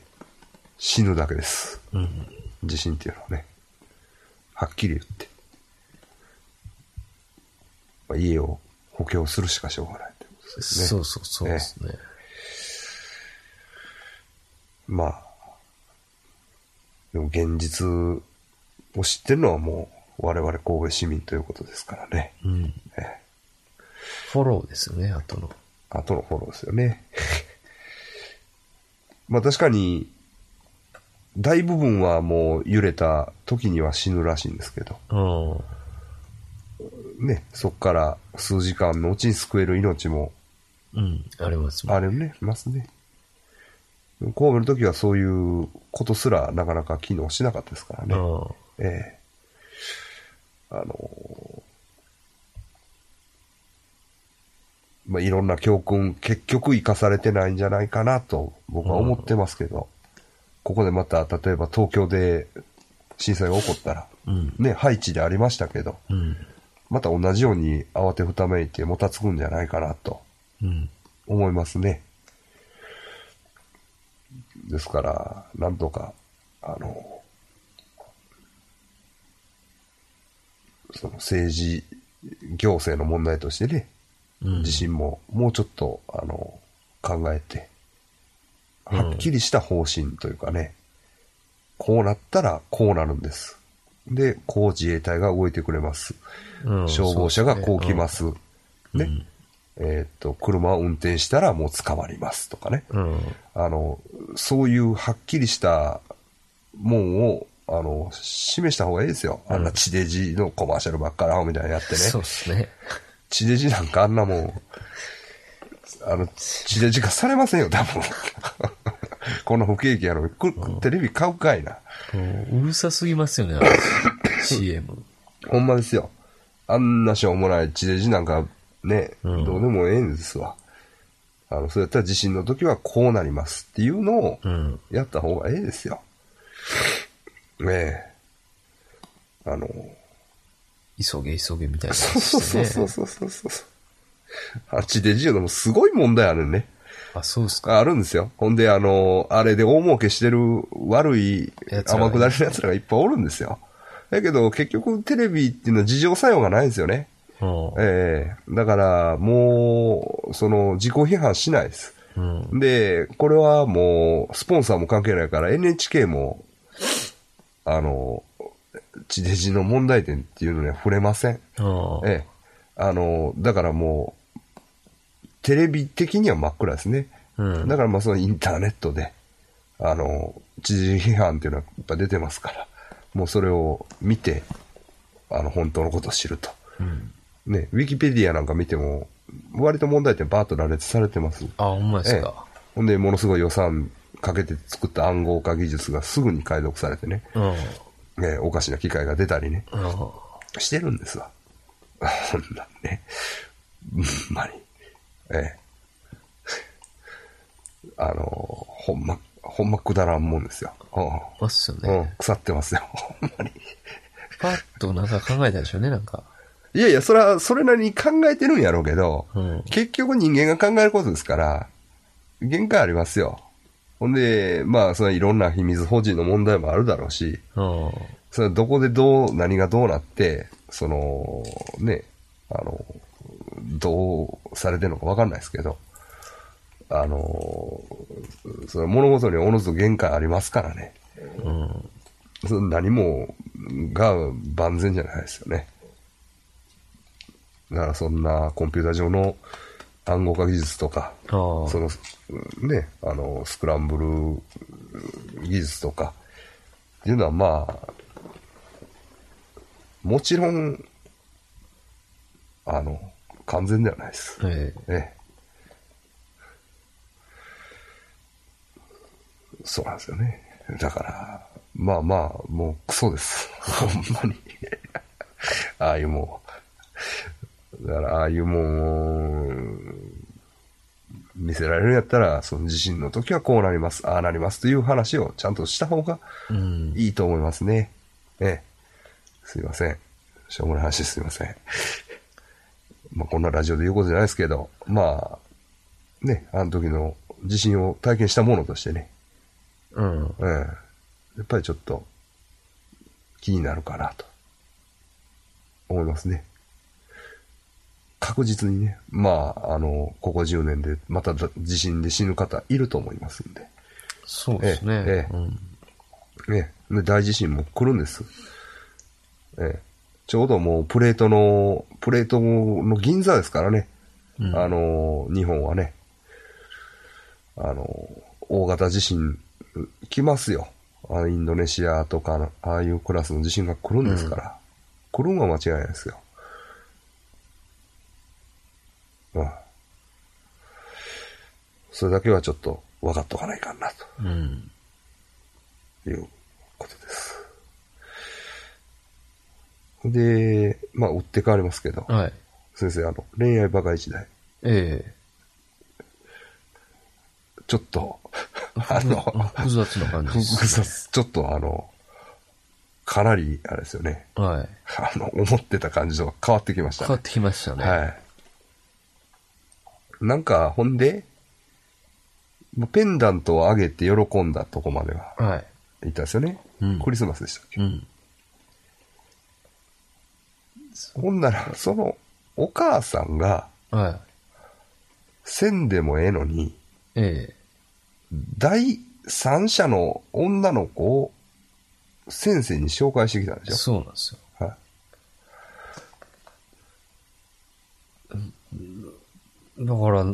死ぬだけです。うん。地震っていうのはね。はっきり言って。まあ、家を補強するしかしょうがないってことですね。そうそうそうですね。まあ、でも現実を知ってるのはもう我々神戸市民ということですからね。うん。ええフォローですよね、あとの。後のフォローですよね。まあ確かに、大部分はもう揺れた時には死ぬらしいんですけど、うん。ね、そっから数時間のうちに救える命もうん。ありますもんあるね、ますね。神戸の時はそういうことすらなかなか機能しなかったですからね。うん。ええあのーまあ、いろんな教訓、結局生かされてないんじゃないかなと僕は思ってますけど、ここでまた、例えば東京で震災が起こったら、うん。ね、ハイチでありましたけど、うん。また同じように慌てふためいてもたつくんじゃないかなとうん。思いますね。ですから、なんとか、あの、その政治、行政の問題としてね、うん。自身ももうちょっと、あの、考えて、うんはっきりした方針というかね、こうなったらこうなるんです。で、こう自衛隊が動いてくれます。うん消防車がこう来ま。す。ね。うんえーっと、車を運転したらもう捕まりますとかね。うん。あの、そういうはっきりしたもんを、あの、示した方がいいですよ。あんな地デジのコマーシャルばっかりアホみたいにやってね。そうですね。地デジなんかあんなもん、あの、地デジ化されませんよ、多分。この不景気やのに、くテレビ買うかいな。もううるさすぎますよね、CM。ほんまですよ。あんなしょうもない地デジなんかね、うんどうでもええんですわ。あの、そうやったら地震の時はこうなりますっていうのをうん。やった方がええですよ。ねえ。あの、急げ急げみたいなそうそう。そうそうそうそうそう。あ地デジいうのもすごい問題あるね。あ、そうっすか。あるんですよ。ほんで、あの、あれで大儲けしてる悪い天下りの奴らがいっぱいおるんですよ。だけど、結局テレビっていうのは事情作用がないんですよね。うん。ええだから、もう、その、自己批判しないです。うん。で、これはもう、スポンサーも関係ないから、NHK も、あの、地デジの問題点っていうのには触れません。あええ。あの、だからもう、テレビ的には真っ暗ですね。うんだからまあそのインターネットで、あの、知事批判っていうのはやっぱ出てますから、もうそれを見て、あの、本当のことを知ると。うん。ね、ウィキペディアなんか見ても、割と問題点バーッと羅列されてます。あ、ほんまですええか。ほんで、ものすごい予算かけて作った暗号化技術がすぐに解読されてね、うん。ええおかしな機械が出たりね、うん。してるんですわ。ほんなんね。ほんまに。ええ。あの、ほんま、ほんまくだらんもんですよ。うんますようんね。腐ってますよ。ほんまに。パッとなんか考えたでしょうね、なんか。いやいや、それは、それなりに考えてるんやろうけど、うん。結局人間が考えることですから、限界ありますよ。ほんで、まあ、そのいろんな秘密保持の問題もあるだろうし、うん。それはどこでどう、何がどうなって、その、ね、あの、どうされてるのかわかんないですけど、あの、その物事におのずと限界ありますからね。うん。その何もが万全じゃないですよね。だからそんなコンピュータ上の暗号化技術とか。その、ね、あの、スクランブル技術とか、っていうのはまあ、もちろん、あの、完全ではないです。ええ。ええ。そうなんですよね。だから、まあまあ、もうクソです。ほんまに。ああいうもん。だから、ああいうもんを見せられるんやったら、その地震の時はこうなります、ああなりますという話をちゃんとした方がうん。いいと思いますね。ええ。すいません。しょうもない話すいません。まあ、こんなラジオで言うことじゃないですけど、まあ、ね、あの時の地震を体験したものとしてね、うん。ええ。やっぱりちょっと気になるかなと思いますね。確実にね、まあ、あの、ここ10年でまた地震で死ぬ方いると思いますんで。そうですね。ええええうん。ね、で大地震も来るんです。ええ、ちょうどもうプレートの、プレートの銀座ですからね。うんあの、日本はね。あの、大型地震来ますよ。インドネシアとかの、ああいうクラスの地震が来るんですから。来るんは間違いないですよ。うん。それだけはちょっと分かっとかないかんなと。うん。いうことです。で、まあ、打って変わりますけど、はい。先生、あの、恋愛バカ一代、ええ。ちょっと、あの、複雑な感じ複です。雑ちょっとあの、かなり、あれですよね、はい。あの、思ってた感じと変わってきましたね。変わってきましたね。はい。なんか、ほんで、ペンダントを上げて喜んだとこまでははい。言ったんですよね。うんクリスマスでしたっけ？うん。ほんなら、その、お母さんが、はい。せんでもええのに、ええ。第三者の女の子を先生に紹介してきたんでしょ？そうなんですよ。はい。だから、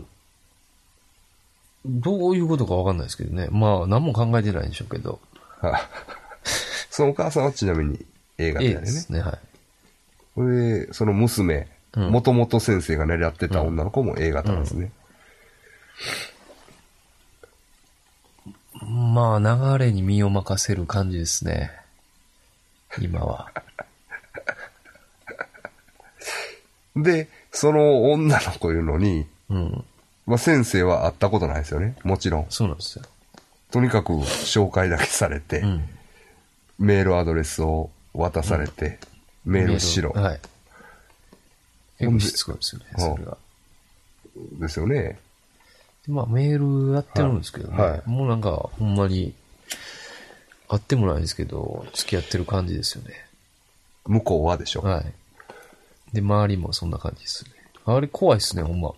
どういうことかわかんないですけどね。まあ、何も考えてないんでしょうけど。はい。そのお母さんはちなみに A 型 A やね。ですね、はい。これで、その娘、うんもともと先生が狙ってた女の子も A 型なんですね。まあ、流れに身を任せる感じですね。今は。で、その女の子いうのに、うん。まあ、先生は会ったことないですよね。もちろん。そうなんですよ。とにかく紹介だけされて、うん。メールアドレスを渡されて、メールしろ。はい。結構しつこいですよね、それが。ですよね。でまあ、メールやってるんですけどね。はいはいもうなんか、ほんまに、会ってもないですけど、付き合ってる感じですよね。向こうはでしょ。はい。で、周りもそんな感じですね。あれ怖いですね、ほんま。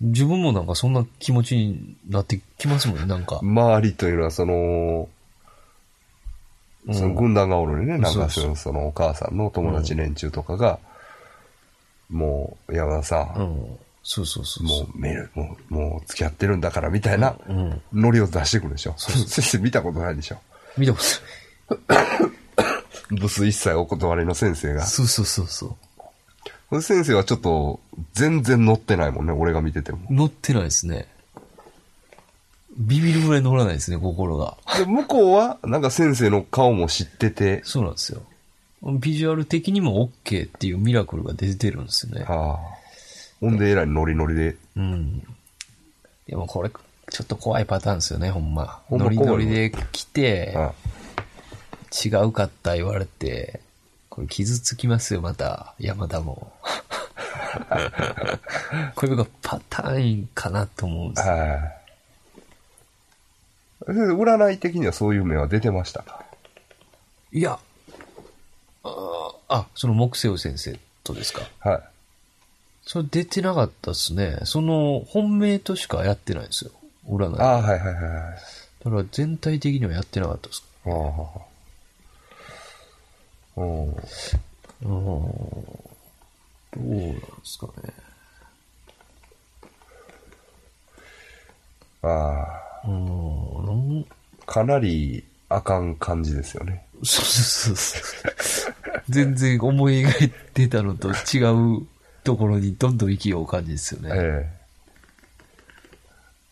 自分もなんかそんな気持ちになってきますもんね、なんか。周りというのは、その、うんその軍団がおるね。なんそうそうかその、そのお母さんの友達連中とかが、もう、山田さん、うん。そうそうそうそう。もうメール、もう、もう付き合ってるんだからみたいなうん。ノリを出してくるでしょ。そうそう先生見たことないでしょ。見たこと ブス一切お断りの先生がない。。そうそうそう先生はちょっと、全然乗ってないもんね、俺が見てても。乗ってないですね。ビビるぐらい乗らないですね、心が。で、向こうは、なんか先生の顔も知ってて、そうなんですよ。ビジュアル的にも OK っていうミラクルが出てるんですよね。ああ。ほんで、えらいノリノリで、うん。でもこれ、ちょっと怖いパターンですよね、ほんま。ほんまノリノリで来て、あ違うかった言われて、これ傷つきますよ、また、山田も。これがパターンかなと思うんですよ。占い的にはそういう目は出てましたか？いや、あーあ、その木星先生とですか？はい。それ出てなかったですね。その本命としかやってないんですよ。占い。ああ、はいはいはいはい。だから全体的にはやってなかったです。ああ。うん。うん。どうなんですかね。ああ。うん。かなりあかん感じですよね。そうそうそうそう。全然思い描いてたのと違うところにどんどん息を追う感じですよね。ええ。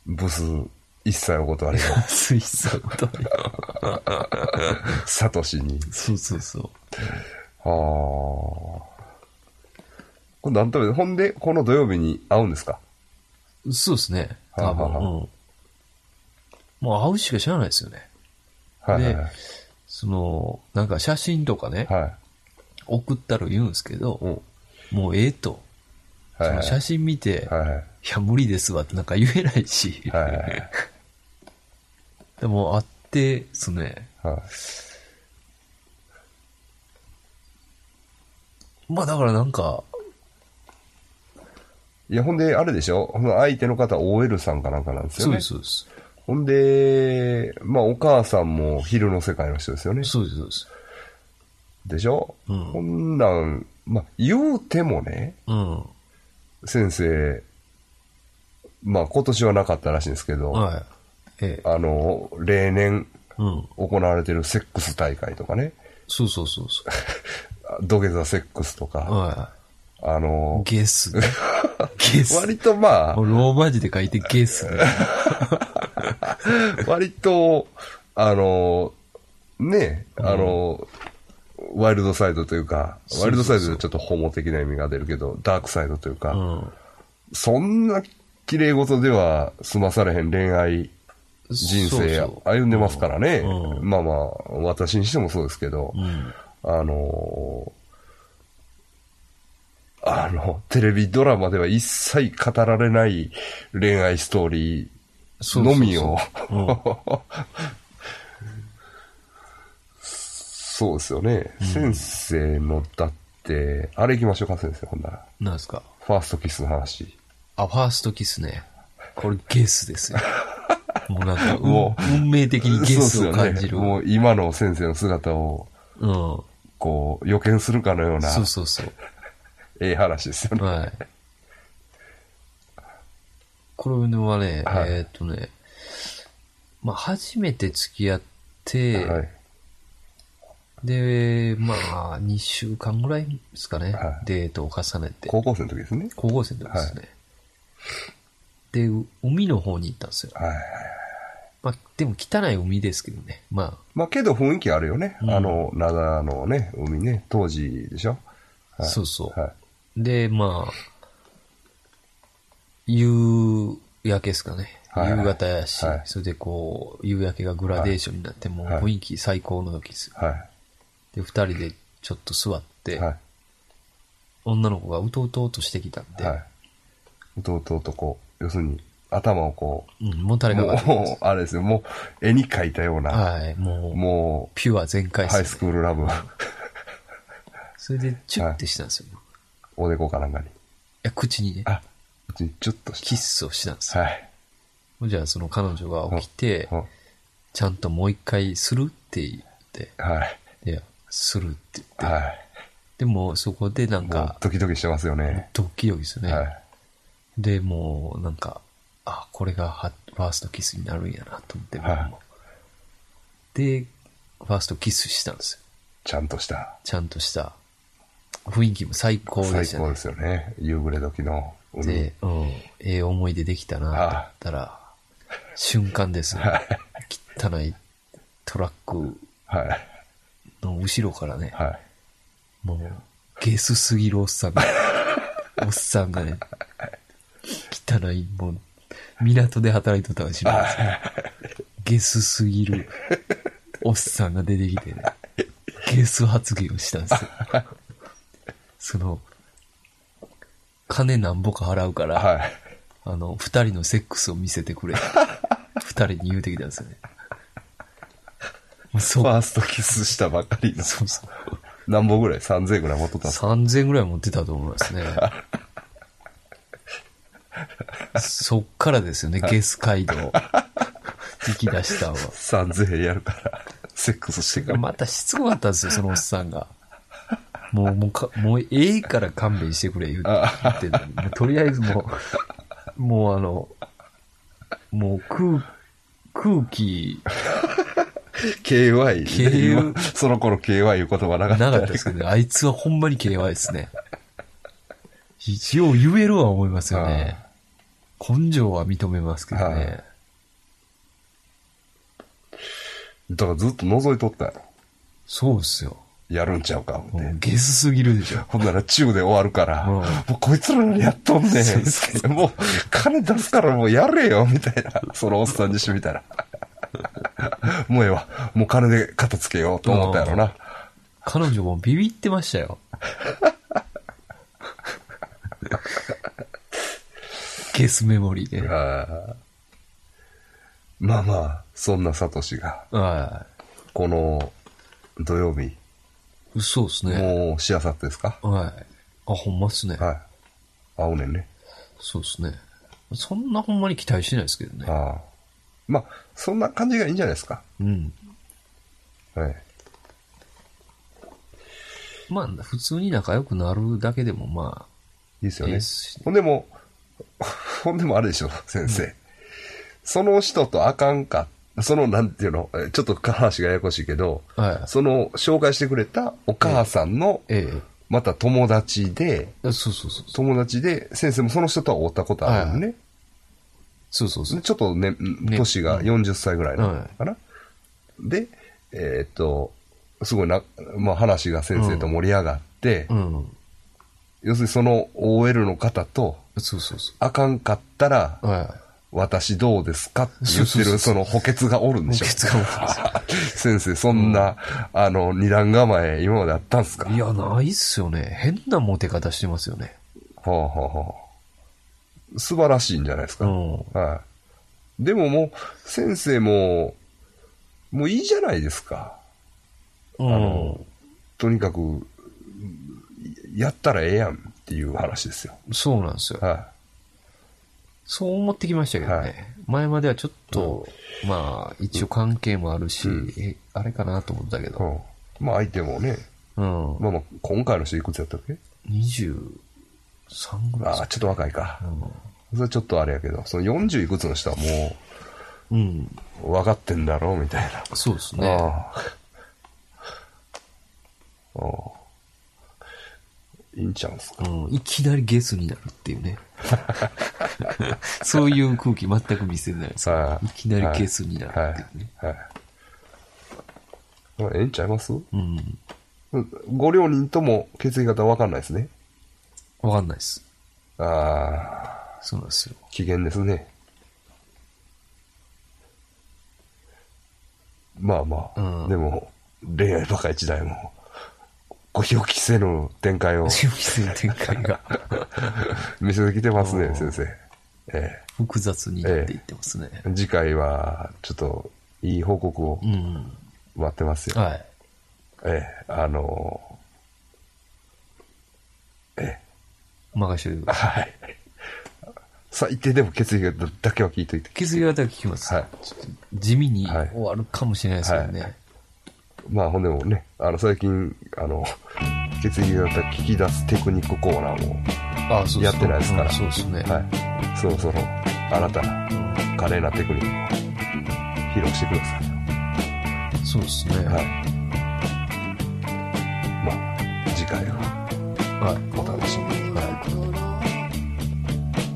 ブス、一切お断りの、スイスのことに。サトシに。そうそうそう。ああ。これなんとなく、ほんで、この土曜日に会うんですか？そうですね。多分。はあはあはあうん。もう会うしか知らないですよね。はいはいはい。その、なんか写真とかね、はい。送ったら言うんですけど、うん。もうええと。はいはい。その写真見て、はいはい。いや、無理ですわってなんか言えないし。はいはいでも、会って、ですね、はい。まあだからなんか、いや、ほんで、あれでしょ？相手の方 OL さんかなんかなんですよね。そうです、そうです。ほんで、まあ、お母さんも昼の世界の人ですよね。そうです、そうです。でしょ、うんほんなん、まあ、言うてもね、うん。先生、まあ、今年はなかったらしいんですけど、はい。ええ。あの、例年うん。行われてるセックス大会とかね、そうそうそうそ 土下座セックスとう。か、はあい。の、ゲス。ゲス。割とまあローマ字で書いてゲスね。割と、あの、ね、あの、ワイルドサイドというか、ワイルドサイドでちょっとホモ的な意味が出るけど、ダークサイドというか、うん。そんな綺麗事では済まされへん恋愛人生歩んでますからね。うんまあまあ、私にしてもそうですけど、うん。あのあの、テレビドラマでは一切語られない恋愛ストーリーのみを、うんそうですよね。先生の、だって、あれ行きましょうか、先生、ほんなら。なんですか？ファーストキスの話。あ、ファーストキスね。これゲスですよ。もうなんか、もう運運命的にゲスを感じる。そうね。もう今の先生の姿をうん。こう、予見するかのような、そうそうそう。ええ話ですよね。はい。これはね、はいえーっとね、まあ、初めて付き合って、はい。で、まあ、2週間ぐらいですかね、はいデートを重ねて、高校生の時ですね。高校生の時ですね。で、う海の方に行ったんですよ。はいはい。まあ、でも汚い海ですけどね。ままあけど雰囲気あるよね。うんあの、灘のね、海ね、当時でしょ。あ、はいそうそう。はい。で、まあ、夕焼けですかね。はいはい夕方やし、はいそれでこう、夕焼けがグラデーションになって、もうはい雰囲気最高の時ですよ。はで、二人でちょっと座って、い。はい。女の子がうとうとうとしてきたんで、はい。弟とこう、要するに、頭をこうん、もたう、れかかってもう、あれですよ、もう、絵に描いたような、はい、もう、もピュア全う、開ハイスクールラブ、それでチュッてしたんですよ。い、おでこかなんかに。や、口にね、あ、うちにチュッとした。キスをしたんですよ。はい。じゃあその彼女が起きて、うんちゃんともう一回するって言って、はい。いや、するって言って、はい。でもそこでなんか、ドキドキしてますよね。ドッキドキですよね。はい。で、もうなんか、あ、これがはファーストキスになるんやなと思って、はいで、ファーストキスしたんですよ。ちゃんとした。ちゃんとした。雰囲気も最高でしたね。最高ですよね。夕暮れ時の海。で、うん、ええ思い出できたなと思ったら、瞬間ですね。汚いトラックはい。の後ろからね、はい。もう、ゲスすぎるおっさんが、おっさんがね、汚い、もう、港で働いとったかもしれないですね。ゲスすぎるおっさんが出てきてね、ゲス発言をしたんですよ。その、金なんぼか払うから、はい。あの、二人のセックスを見せてくれ。二人に言うてきたんですよね。もうそファーストキスしたばかりの。そうそう。何本ぐらい ?3000 ぐらい持っとったんですか？3000円ぐらい持ってたと思いますね。そっからですよね、ゲス街道。行き出したのは。?3000 円やるから、セックスしてから。またしつこかったんですよ、そのおっさんが。もう、もうか、もうええから勘弁してくれ言ってんのとりあえずもう、もうあの、もう空、空気、KY。KY 今その頃 KY いう言葉なかった。なかったですけどね、あいつはほんまに KY ですね。一応言えるは思いますよね。根性は認めますけどはねい。だからずっと覗いとったやろ。そうですよ。やるんちゃうか、思って。ゲスすぎるでしょ。ほんなら中で終わるから、うんもうこいつら何やっとんねん。もう金出すからもうやれよ、みたいな。そのおっさんにしてみたら。もうええわ。もう金で片付けようと思ったやろな。彼女もビビってましたよ。ゲスメモリーで。あーまあまあ、そんなサトシが、はこの土曜日、い。そうですね。もうしあさってですか？はい。あ、ほんまっすね。はい。会うねんね。そうですね。そんなほんまに期待してないですけどね。ああ。まあ、そんな感じがいいんじゃないですか？うん。はい。まあ、普通に仲良くなるだけでもまいいですよねいいっ。すほんでも、ほんでもあれでしょ、先生。その人とあかんか、その、なんていうの、えちょっと話がややこしいけど、あ。はい。その、紹介してくれたお母さんの、えまた友達で、え。そうそうそう。友達で、先生もその人とは会ったことあるのね。そうそうそう。ちょっとね、ね年がうん40歳ぐらいなのかな。で、えーっと、すごいな、まあ話が先生と盛り上がって、うん。要するにその OL の方と、そうそうそあかんかったら、う。はい。私どうですかって言ってるその補欠がおるんでしょ。補欠がおるんです 先生、そんな、あの、二段構え、今まであったんすか？いや、ないっすよね。変なモテ方してますよね。はあ、はあはあ、素晴らしいんじゃないですか。うん。はい。でももう、先生も、もういいじゃないですか。うん。のとにかく、やったらええやんっていう話ですよ。そうなんですよ。はそう思ってきましたけどね。はい前まではちょっと、まあ、一応関係もあるし、うんえ、あれかなと思ったけい。ど、うんまあ相手もね、うん。まあまあ今回の人いくつやったっけ？23ぐらいああ、ちょっと若いか。うそれちょっとあれやけど、その40いくつの人はもん。うん。う分かってんだろうみたいな。そうですね。ああ。ああ。いいんちゃうんすか？うん。いきなりゲスになるっていうね。そういう空気全く見せないです。はいいきなりゲスになるっていうね。はい。ええんちゃいます？うん。ご両人とも血液型分かんないですね。わかんないです。ああ、そうなんですよ。機嫌ですね。まあまあ、うんでも、恋愛バカ一代も、ご予期せぬ展開を準備する展開が 見せてきてますねう、ん先生。え複雑になっていってますね。え次回は、ちょっと、いい報告をうん。待ってますよ。はい。ええ、あのええ、任してください。はい。最低でも血液型だけは聞いといて。血液型は聞きます。はい地味にはい終わるかもしれないですけどね。はいまあ、ほんでもね、あの、最近、あの、血液型聞き出すテクニックコーナーも、やってないですから。そうですね。はい。そろそろ、新たな、華麗なテクニックを披露してください。そうですね。はい。まあ、次回は、はい、お楽しみに。はい。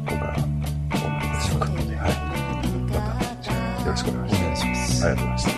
今回は、こんな感じで、はい。また、よろしくお願いします。ありがとうございました。